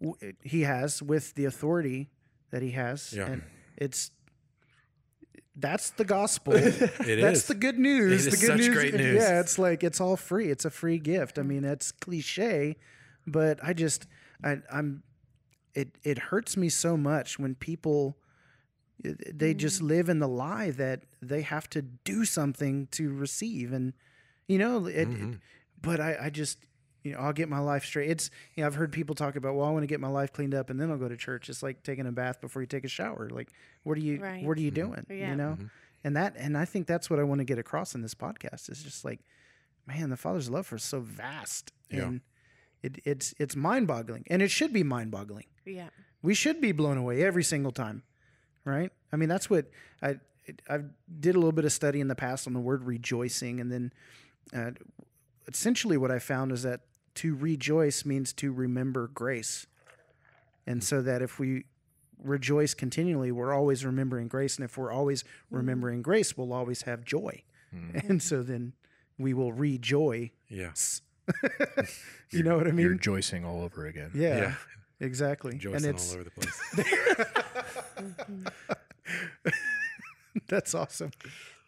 w- He has with the authority that he has, Yeah. and it's that's the gospel. It that's is. the good news. It the is good such news. great news. Yeah, it's like it's all free. It's a free gift. I mean, that's cliche, but I just I, I'm it it hurts me so much when people eh, they just mm. live in the lie that they have to do something to receive and you know it, Mm-hmm. but I, I just you know i'll get my life straight it's you know i've heard people talk about well i want to get my life cleaned up and then i'll go to church it's like taking a bath before you take a shower like what are you Right. what are you mm-hmm. doing Yeah. you know mm-hmm. and that and i think that's what i want to get across in this podcast is just like man the father's love for us is so vast Yeah. and it, it's it's mind-boggling and it should be mind-boggling. Yeah. we should be blown away every single time right? I mean that's what i i did a little bit of study in the past on the word rejoicing and then uh, essentially what i found is that to rejoice means to remember grace. And so that if we rejoice continually we're always remembering grace and if we're always remembering grace we'll always have joy. And so then we will rejoy yeah. you know what I mean? You're mean? rejoicing all over again. Yeah, Yeah. exactly. Joycing and it's all over the place. that's awesome.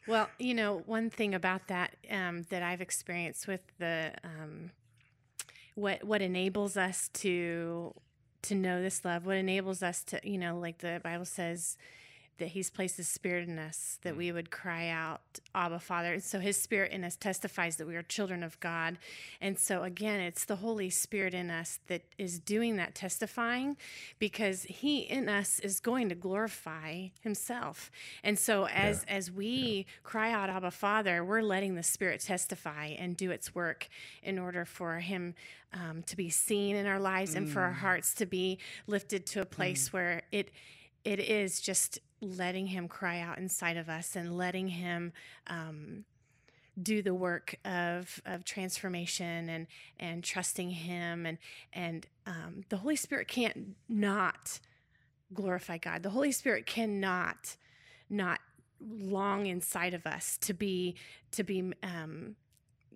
Well, you know, one thing about that um, that I've experienced with the um, what what enables us to to know this love, what enables us to, you know, like the Bible says that He's placed His Spirit in us, that we mm. would cry out, "Abba, Father." And so His Spirit in us testifies that we are children of God. And so again, it's the Holy Spirit in us that is doing that testifying, because He in us is going to glorify Himself. And so as as we cry out, "Abba, Father," we're letting the Spirit testify and do its work in order for Him um, to be seen in our lives and for our mm. hearts to be lifted to a mm. place where it it is just letting him cry out inside of us and letting him um, do the work of of transformation and and trusting him and and um, the Holy Spirit can't not glorify God. The Holy Spirit cannot not long inside of us to be to be um,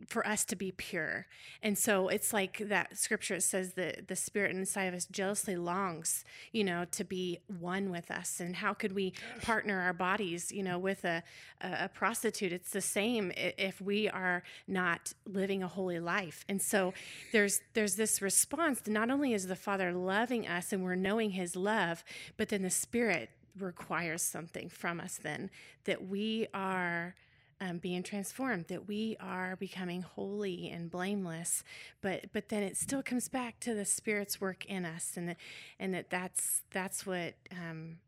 for us to be pure. And so it's like that scripture it says that the spirit inside of us jealously longs, you know, to be one with us. And how could we partner our bodies, you know, with a, a, a prostitute? It's the same if we are not living a holy life. And so there's there's this response. Not only is the Father loving us and we're knowing his love, but then the spirit requires something from us then that we are um, being transformed that we are becoming holy and blameless but but then it still comes back to the spirit's work in us and that and that that's that's what um,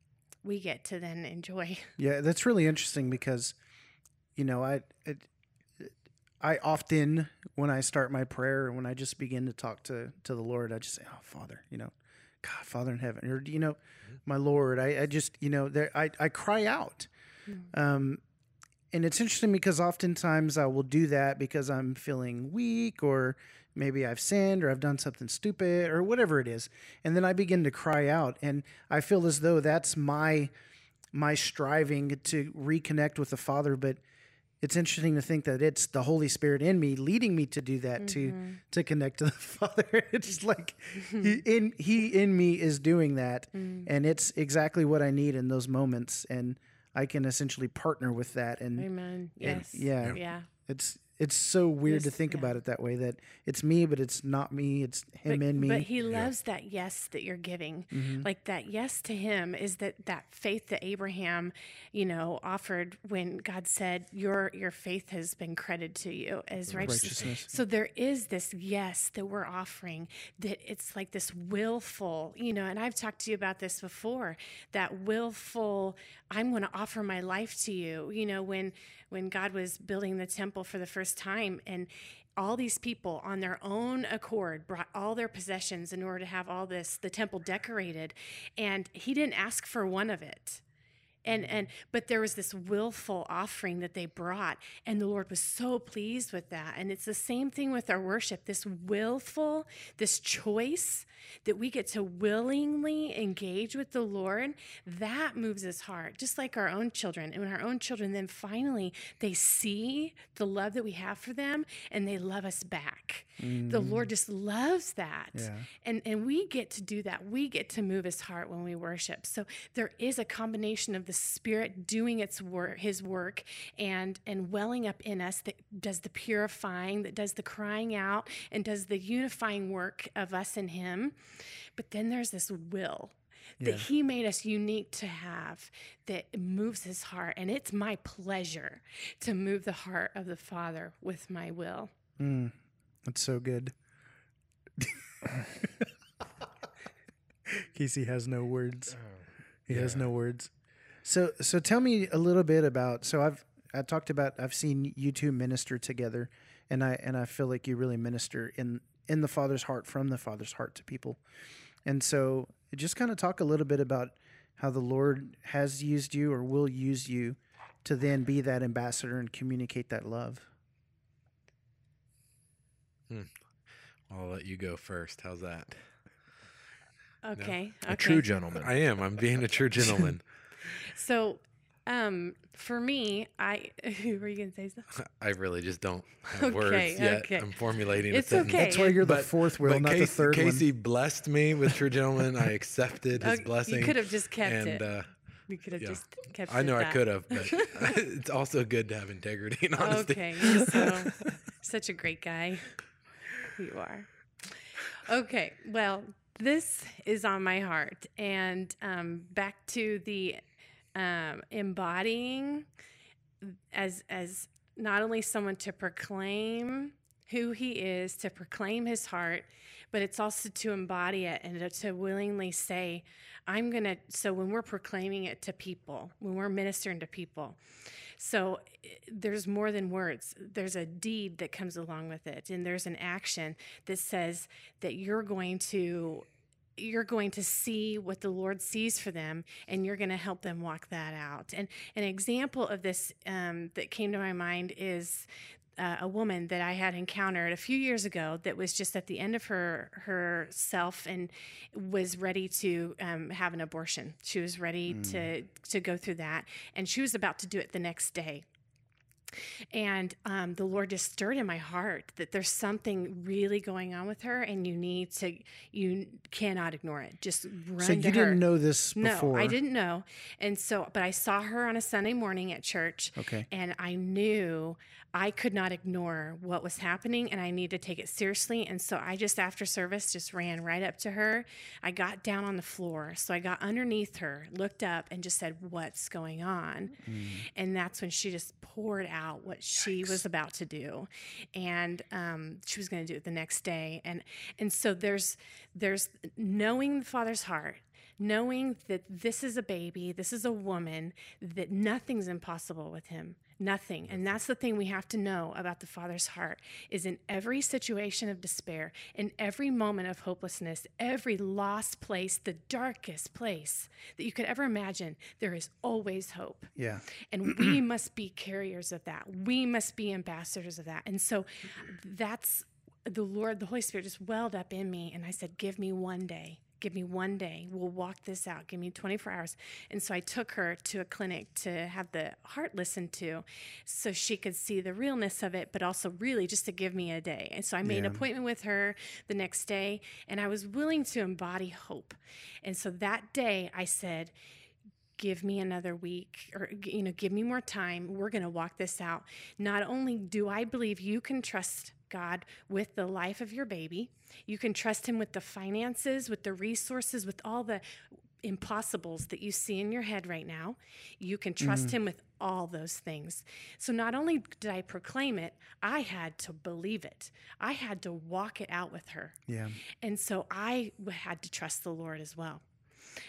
we get to then enjoy. Yeah, that's really interesting because, you know, I it, I often when I start my prayer when I just begin to talk to to the Lord, I just say, "Oh, Father," you know, God, Father in heaven, or you know, my Lord. I, I just you know there I I cry out, um, and it's interesting because oftentimes I will do that because I'm feeling weak or maybe I've sinned or I've done something stupid or whatever it is, and then I begin to cry out, and I feel as though that's my my striving to reconnect with the Father, but it's interesting to think that it's the Holy Spirit in me leading me to do that to mm-hmm. to connect to the Father. It's like he in he in me is doing that, mm. and it's exactly what I need in those moments, and I can essentially partner with that. And amen. and- yeah, yeah. It's it's so weird to think yeah. about it that way. That it's me, but it's not me. It's him but, in me. but he loves that yes that you're giving Mm-hmm. like that yes to him is that that faith that abraham you know offered when god said your your faith has been credited to you as righteousness. Righteousness. so there is this yes that we're offering that it's like this willful you know and i've talked to you about this before that willful i'm going to offer my life to you you know when when god was building the temple for the first time and all these people on their own accord brought all their possessions in order to have all this the temple decorated and he didn't ask for one of it and and but there was this willful offering that they brought and the lord was so pleased with that. And it's the same thing with our worship this willful this choice that we get to willingly engage with the lord that moves his heart just like our own children. And when our own children then finally they see the love that we have for them and they love us back. The mm-hmm. lord just loves that. Yeah. and and we get to do that. We get to move his heart when we worship. So there is a combination of the spirit doing its work his work and and welling up in us that does the purifying that does the crying out and does the unifying work of us and him but then there's this will that Yeah. he made us unique to have that moves his heart and it's my pleasure to move the heart of the father with my will Mm, that's so good. Casey has no words. He has no words. So so tell me a little bit about so I've I talked about I've seen you two minister together and I and I feel like you really minister in in the father's heart from the father's heart to people. And so just kind of talk a little bit about how the Lord has used you or will use you to then be that ambassador and communicate that love. Hmm. I'll let you go first. How's that? okay A okay true gentleman. I am. I'm being a true gentleman. So Um, for me, I were you gonna say something? I really just don't have Okay, words yet. okay. I'm formulating It's a okay. That's why you're the But- fourth wheel, not Casey, the third Casey blessed me with True Gentleman. I accepted his Oh, blessing. You could have just kept and it. uh, you could have yeah. just kept. It. I it know I could have, but it's also good to have integrity and honesty. Okay, so such a great guy. You are. Okay, well, this is on my heart, and um, back to the um, embodying as as not only someone to proclaim who he is, to proclaim his heart, but it's also to embody it and to, willingly say, I'm going to. So when we're proclaiming it to people, when we're ministering to people, so there's more than words. There's a deed that comes along with it, and there's an action that says that you're going to you're going to see what the Lord sees for them, and you're going to help them walk that out. And an example of this um, that came to my mind is uh, a woman that I had encountered a few years ago that was just at the end of her herself and was ready to um, have an abortion. She was ready to to go through that, and she was about to do it the next day. And um, the Lord just stirred in my heart that there's something really going on with her, and you need to, you cannot ignore it. Just run So you didn't know this before? No, I didn't know. And so, but I saw her on a Sunday morning at church. Okay. And I knew I could not ignore what was happening and I needed to take it seriously. And so I just, after service, just ran right up to her. I got down on the floor. So I got underneath her, looked up, and just said, What's going on? And that's when she just poured out what she was about to do. And um, she was going to do it the next day. And, and so there's, there's knowing the Father's heart knowing that this is a baby, this is a woman, that nothing's impossible with him. Nothing. And that's the thing we have to know about the Father's heart is in every situation of despair, in every moment of hopelessness, every lost place, the darkest place that you could ever imagine, there is always hope. Yeah. And we must be carriers of that. We must be ambassadors of that. And so that's the Lord, the Holy Spirit just welled up in me. And I said, Give me one day. Give me one day. We'll walk this out. Give me 24 hours. And so I took her to a clinic to have the heart listened to so she could see the realness of it, but also really just to give me a day. And so I made Yeah. an appointment with her the next day and I was willing to embody hope. And so that day I said, give me another week or you know give me more time we're going to walk this out not only do i believe you can trust god with the life of your baby. You can trust him with the finances with the resources with all the impossibles that you see in your head right now. You can trust mm. him with all those things. So not only did i proclaim it i had to believe it. I had to walk it out with her. Yeah. and so I had to trust the Lord as well.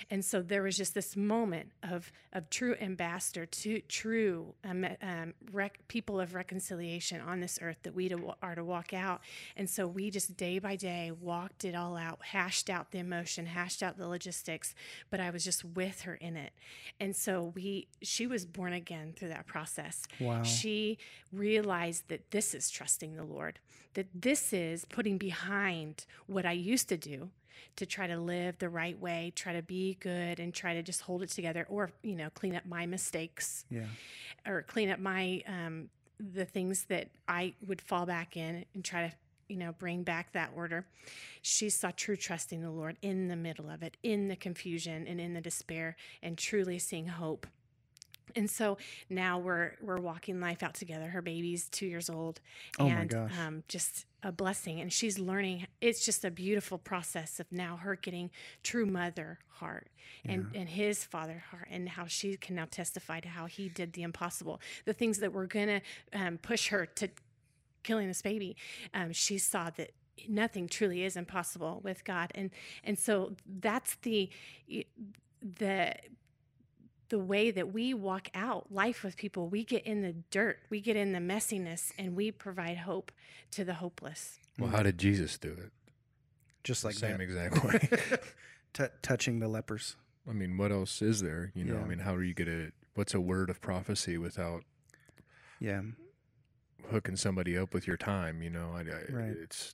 And so there was just this moment of of true ambassador, to true um, um, rec- people of reconciliation on this earth that we to, are to walk out. And so we just day by day walked it all out, hashed out the emotion, hashed out the logistics. But I was just with her in it, and so we she was born again through that process. Wow. She realized that this is trusting the Lord, that this is putting behind what I used to do to try to live the right way, try to be good and try to just hold it together or, you know, clean up my mistakes Yeah. or clean up my, um, the things that I would fall back in and try to, you know, bring back that order. She saw true trusting the Lord in the middle of it, in the confusion and in the despair, and truly seeing hope. And so now we're we're walking life out together. Her baby's two years old, Oh and um, just a blessing. And she's learning. It's just a beautiful process of now her getting true mother heart and and his father heart, and how she can now testify to how he did the impossible, the things that were gonna um, push her to killing this baby. Um, she saw that nothing truly is impossible with God, and and so that's the the the way that we walk out life with people. We get in the dirt, we get in the messiness, and we provide hope to the hopeless. Well, how mm. did Jesus do it? Just like Same that. exact way. T- touching the lepers. I mean, what else is there? You know, Yeah. I mean, how do you get a what's a word of prophecy without Yeah. hooking somebody up with your time? You know, I, I Right. it's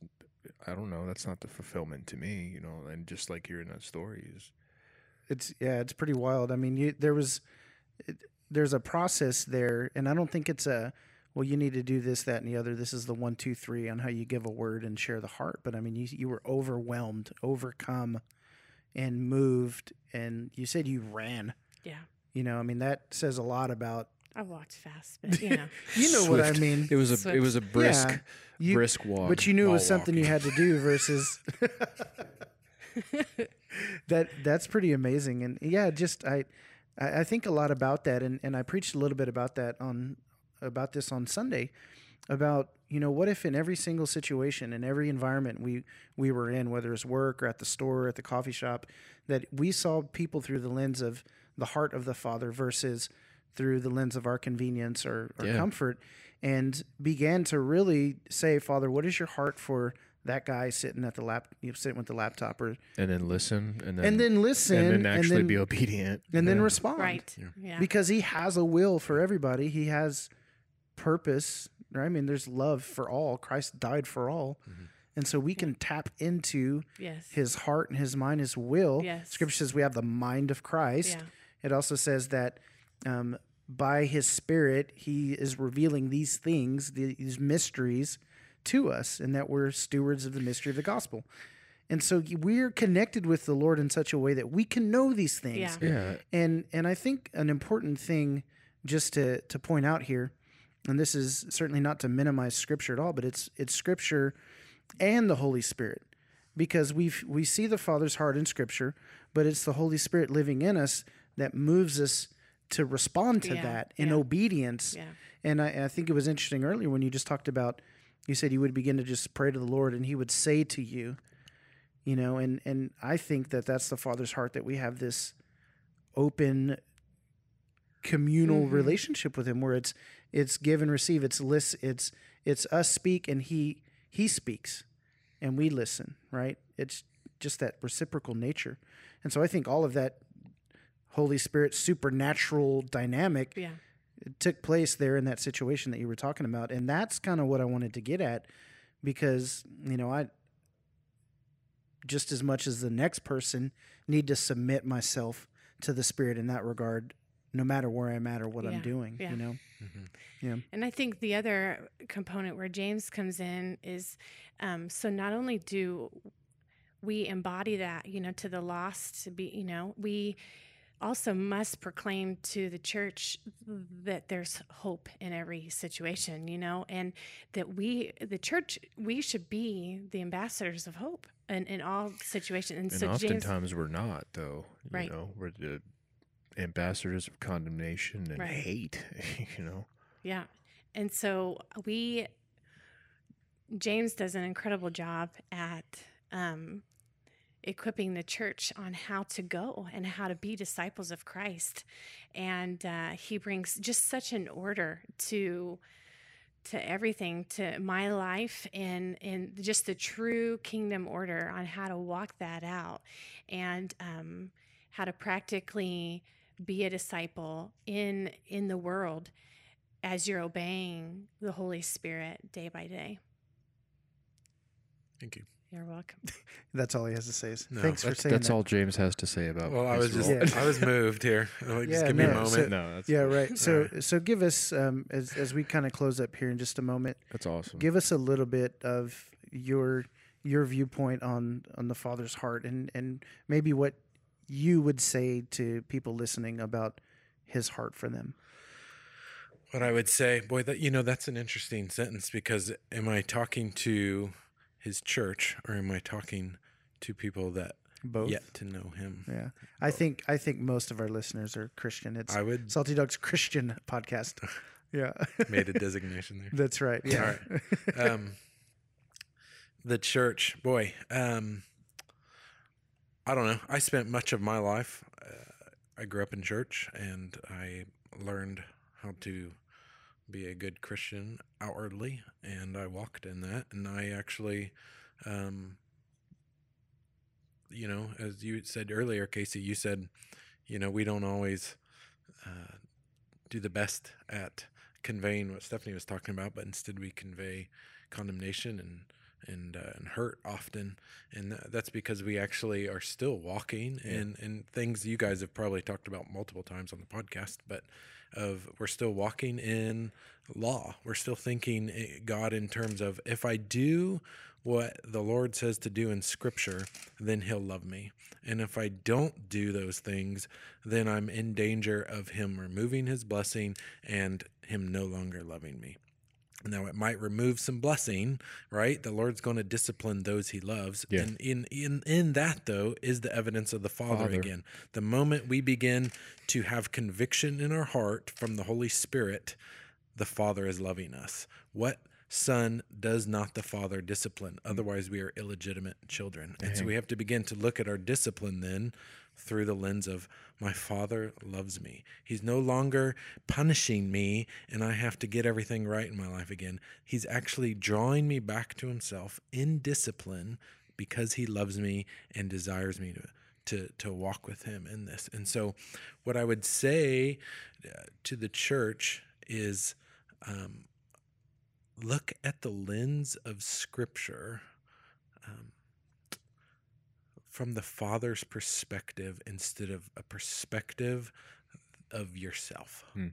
I don't know. That's not the fulfillment to me. You know, and just like hearing that story is It's yeah, it's pretty wild. I mean, you, there was it, there's a process there, and I don't think it's a well, you need to do this, that, and the other. This is the one, two, three on how you give a word and share the heart. But I mean, you you were overwhelmed, overcome, and moved, and you said you ran. Yeah. You know, I mean, that says a lot about I walked fast, but you know. you know what I mean. It was a Swift. it was a brisk Yeah. You- brisk walk. but you knew it was while something you had to do versus that that's pretty amazing and yeah just I, I think a lot about that and and I preached a little bit about that on about this on Sunday about you know what if in every single situation in every environment we we were in whether it's work or at the store or at the coffee shop that we saw people through the lens of the heart of the father versus through the lens of our convenience or, or Yeah. comfort and began to really say father what is your heart for that guy sitting at the lap you know, sitting with the laptop or and then listen and then and then listen and then actually then, be obedient and then respond right. Yeah. because he has a will for everybody. He has purpose. Right? I mean, there's love for all. Christ died for all, and so we can tap into yes. his heart and his mind, his will. Yes. Scripture says we have the mind of Christ. Yeah. It also says that um, by his Spirit, he is revealing these things, these mysteries to us, and that we're stewards of the mystery of the gospel. And so we're connected with the Lord in such a way that we can know these things. Yeah. yeah And and I think an important thing just to to point out here, and this is certainly not to minimize scripture at all, but it's it's scripture and the Holy Spirit. Because we we see the Father's heart in scripture, but it's the Holy Spirit living in us that moves us to respond to Yeah, that in yeah. obedience. Yeah. And I, I think it was interesting earlier when you just talked about you said you would begin to just pray to the Lord and he would say to you, you know, and and I think that that's the Father's heart that we have this open communal Mhm. relationship with him where it's it's give and receive it's list it's it's us speak and he he speaks and we listen right it's just that reciprocal nature and so i think all of that holy spirit supernatural dynamic Yeah. Took place there in that situation that you were talking about. And that's kind of what i wanted to get at because you know i just as much as the next person need to submit myself to the spirit in that regard no matter where i'm at or what i'm doing yeah. you know Yeah, And I think the other component where James comes in is um, so not only do we embody that, you know, to the lost, to be, you know, we also must proclaim to the church that there's hope in every situation, you know, and that we, the church, we should be the ambassadors of hope in, in all situations. And, and so James, oftentimes we're not though you Right. know we're the ambassadors of condemnation and Right. hate you know Yeah. And so we, James does an incredible job at um, equipping the church on how to go and how to be disciples of Christ. And uh, he brings just such an order to to everything to my life and and just the true kingdom order on how to walk that out and um, how to practically be a disciple in in the world as you're obeying the Holy Spirit day by day. Thank you. You're welcome. that's all he has to say is No, thanks for that's, saying that's that. all james has to say about Well, I was just. Yeah. I was moved here. Like, just Yeah, give me a no, moment. so- no that's yeah right so All so give us um as, as we kind of close up here in just a moment that's awesome give us a little bit of your your viewpoint on on the father's heart and and maybe what you would say to people listening about his heart for them What I would say, boy, that you know, that's an interesting sentence because am I talking to his church or am I talking to people that both yet to know him? yeah i think i think most of our listeners are christian it's I would salty dog's christian podcast yeah made a designation there. that's right yeah um, the church, boy, um, I don't know. I spent much of my life. Uh, I grew up in church, and I learned how to be a good Christian outwardly, and I walked in that. And I actually, um, you know, as you said earlier, Casey, you said, you know, we don't always uh, do the best at conveying what Stephanie was talking about, but instead we convey condemnation and and uh, and hurt often, and th- that's because we actually are still walking and and things you guys have probably talked about multiple times on the podcast, but of we're still walking in law. We're still thinking eh, God in terms of if I do what the Lord says to do in Scripture, then He'll love me. And if I don't do those things, then I'm in danger of Him removing His blessing and Him no longer loving me. Now it might remove some blessing, right? The Lord's going to discipline those He loves, Yeah. and in in in that though is the evidence of the Father, Father. again. The moment we begin to have conviction in our heart from the Holy Spirit, the Father is loving us. What son does not the Father discipline? Otherwise, we are illegitimate children. And so we have to begin to look at our discipline then through the lens of my Father loves me. He's no longer punishing me and I have to get everything right in my life again. He's actually drawing me back to Himself in discipline because He loves me and desires me to to to walk with him in this. And so what I would say uh, to the church is um, look at the lens of scripture um, from the father's perspective instead of a perspective of yourself. Hmm.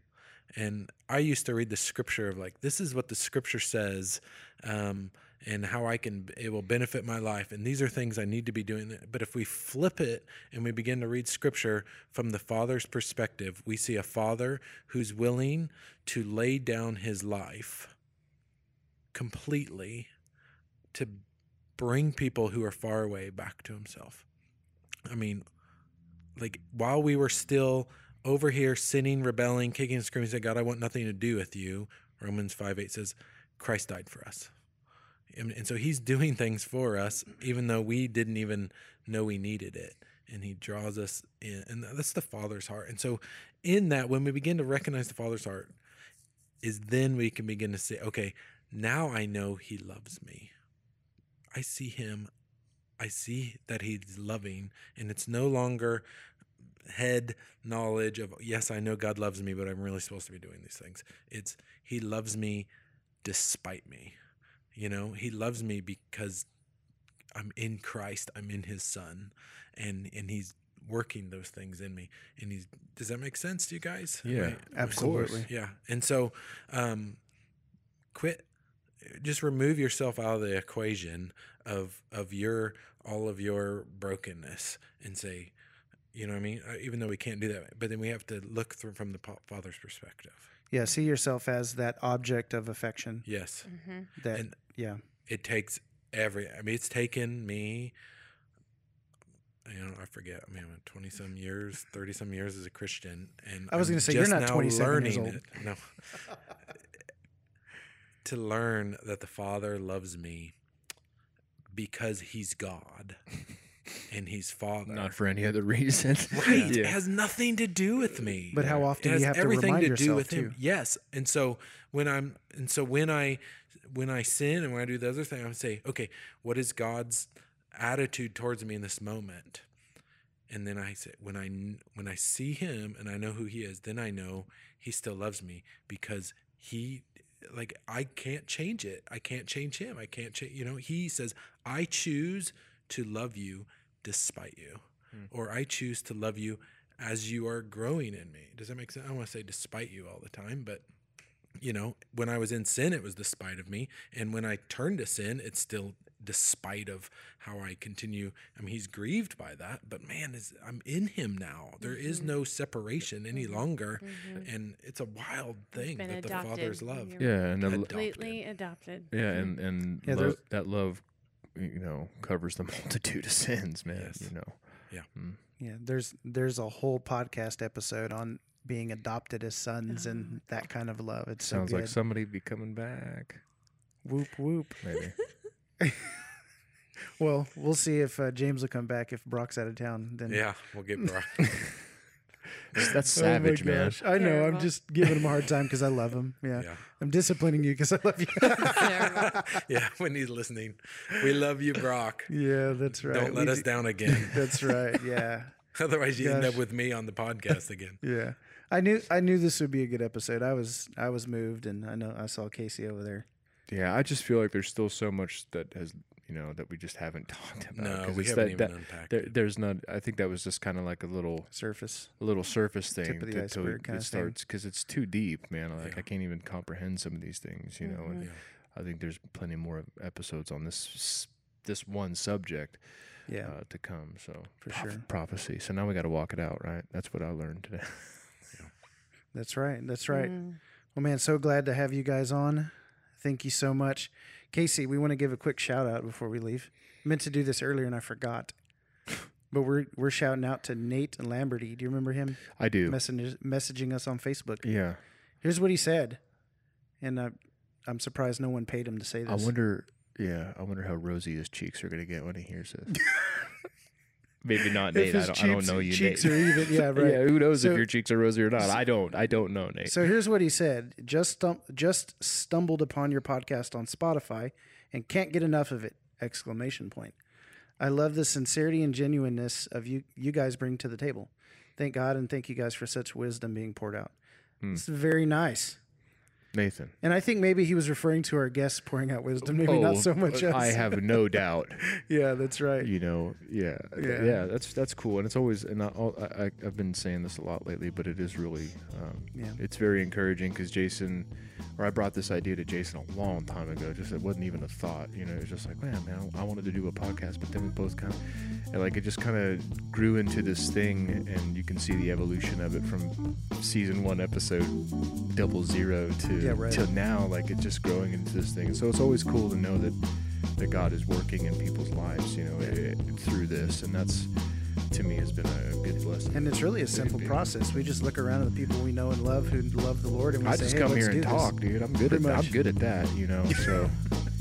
And I used to read the scripture of like, this is what the scripture says, um, and how I can, it will benefit my life. And these are things I need to be doing. But if we flip it and we begin to read scripture from the father's perspective, we see a father who's willing to lay down his life completely to bring people who are far away back to himself. I mean, like while we were still over here sinning, rebelling, kicking and screaming, saying, God, I want nothing to do with you. Romans 5 8 says, Christ died for us. And, and so he's doing things for us, even though we didn't even know we needed it. And he draws us in. And that's the Father's heart. And so, in that, when we begin to recognize the Father's heart, is then we can begin to say, okay, now I know he loves me. I see him. I see that he's loving, and it's no longer head knowledge of yes, I know God loves me, but I'm really supposed to be doing these things. It's he loves me despite me. You know, he loves me because I'm in Christ, I'm in his son, and and he's working those things in me. And he's does that make sense to you guys? Yeah, Absolutely. yeah. And so um quit just remove yourself out of the equation of of your all of your brokenness and say you know what I mean? Uh, Even though we can't do that, but then we have to look through from the father's perspective. Yeah, see yourself as that object of affection. Yes, hmm That and yeah, it takes every. I mean, it's taken me. You know, I forget. I mean, I'm twenty some years, thirty some years as a Christian, and I was gonna say, you're just not 27 years learning old. it. No, to learn that the Father loves me because He's God and He's Father. Not for any other reason. Right. It has nothing to do with me. But how It often do has you have to everything remind to do yourself, with him. too? Yes. And so when I'm and so when I when I sin and when I do the other thing, I would say, okay, what is God's attitude towards me in this moment? And then I say, when I when I see Him and I know who He is, then I know He still loves me because He, like, I can't change it. I can't change Him. I can't change. You know, He says, I choose to love you despite you, hmm. or I choose to love you as you are growing in me. Does that make sense? I want to say despite you all the time, but you know, when I was in sin, it was despite of me. And when I turned to sin, it's still despite of how I continue. I mean, he's grieved by that, but man, is I'm in him now. There is mm-hmm. no separation any mm-hmm. longer. Mm-hmm. And it's a wild thing been that the adopted. Father's love. Yeah, and the, Adopted. Completely adopted. yeah, and and Yeah, love, there's- that love, you know, covers the multitude of sins, man. Yes. You know. yeah. Hmm. Yeah. There's there's a whole podcast episode on being adopted as sons and uh-huh. that kind of love. It's so Sounds good. like somebody be coming back. whoop whoop. Maybe. Well, we'll see if uh, James will come back if Brock's out of town. Then Yeah, we'll get Brock. That's Oh savage, man. gosh. I know. I'm just giving him a hard time because I love him. Yeah. yeah. I'm disciplining you because I love you. Yeah, when he's listening. We love you, Brock. yeah, that's right. Don't let We us do- down again. That's right. Yeah. Otherwise, you end up with me on the podcast again. Yeah. I knew I knew this would be a good episode. I was I was moved and I know I saw Casey over there. Yeah, I just feel like there's still so much that has you know that we just haven't talked about. No, 'cause we it's haven't that- even that- unpacked there, it. there's not. I think that was just kind of like a little, Surface. a little surface thing. Tip of the that iceberg kinda it thing. starts because it's too deep, man. Like Yeah. I can't even comprehend some of these things, you know. And. Yeah. I think there's plenty more episodes on this this one subject Yeah, uh, to come. So for Proph- sure. prophecy. So now we got to walk it out, right? That's what I learned today. That's right. That's right. Mm. Well, man, so glad to have you guys on. Thank you so much. Casey, we want to give a quick shout out before we leave. meant to do this earlier and I forgot. But we're we're shouting out to Nate Lamberty. Do you remember him I do. messaging messaging us on Facebook? yeah. Here's what he said, and uh, I'm surprised no one paid him to say this. I wonder. Yeah, I wonder how rosy his cheeks are going to get when he hears this. Maybe not, Nate. I don't, I don't know you, cheeks Nate. are even. Yeah, right. Yeah, who knows So- if your cheeks are rosy or not? I don't. I don't know, Nate. So here's what he said: just stum- just stumbled upon your podcast on Spotify and can't get enough of it! Exclamation point. I love the sincerity and genuineness of you you guys bring to the table. Thank God and thank you guys for such wisdom being poured out. Hmm. It's very nice. Nathan. And I think maybe he was referring to our guests pouring out wisdom, maybe not Oh, so much us. I have no doubt. yeah, that's right. You know, yeah, Yeah. yeah, That's that's cool, and it's always and I, I I- I've been saying this a lot lately, but it is really, um, Yeah. it's very encouraging because Jason, or I brought this idea to Jason a long time ago. Just it wasn't even a thought. You know, it was just like, man, man, I wanted to do a podcast, but then we both kind of, and like it just kind of grew into this thing, and you can see the evolution of it from season one, episode double zero to Yeah, right. to now. Like it's just growing into this thing. So it's always cool to know that that God is working in people's lives, you know, eh, through this, and that's to me has been a good blessing. And it's really a simple process. We just look around at the people we know and love who love the Lord, and we I say, just "Hey, come let's here and do this." talk, dude. I'm good Pretty at much. I'm good at that, you know. So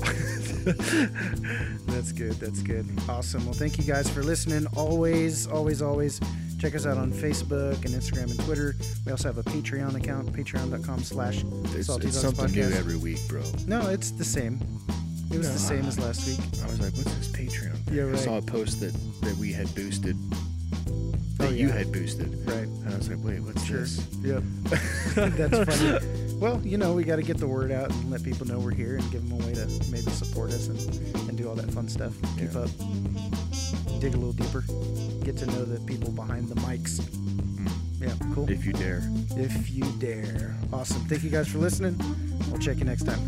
That's good. That's good. Awesome. Well, thank you guys for listening. Always, always, always check us out on Facebook and Instagram and Twitter. We also have a Patreon account, patreon.com slash it's, Salty it's something new every week, bro. No, it's the same. It was No, the same I- as last week. I was like, what's this Patreon? thing? Yeah, I saw a post that that we had boosted, oh, that Oh, you had boosted, Right. and I was like, wait, what's Sure. this? Yep. That's funny. Well, you know, we got to get the word out and let people know we're here and give them a way to maybe support us and, and do all that fun stuff. Keep Yeah. up. Dig a little deeper. Get to know the people behind the mics. Hmm. Yeah, cool. If you dare. if you dare. Awesome. Thank you guys for listening. We'll check you next time.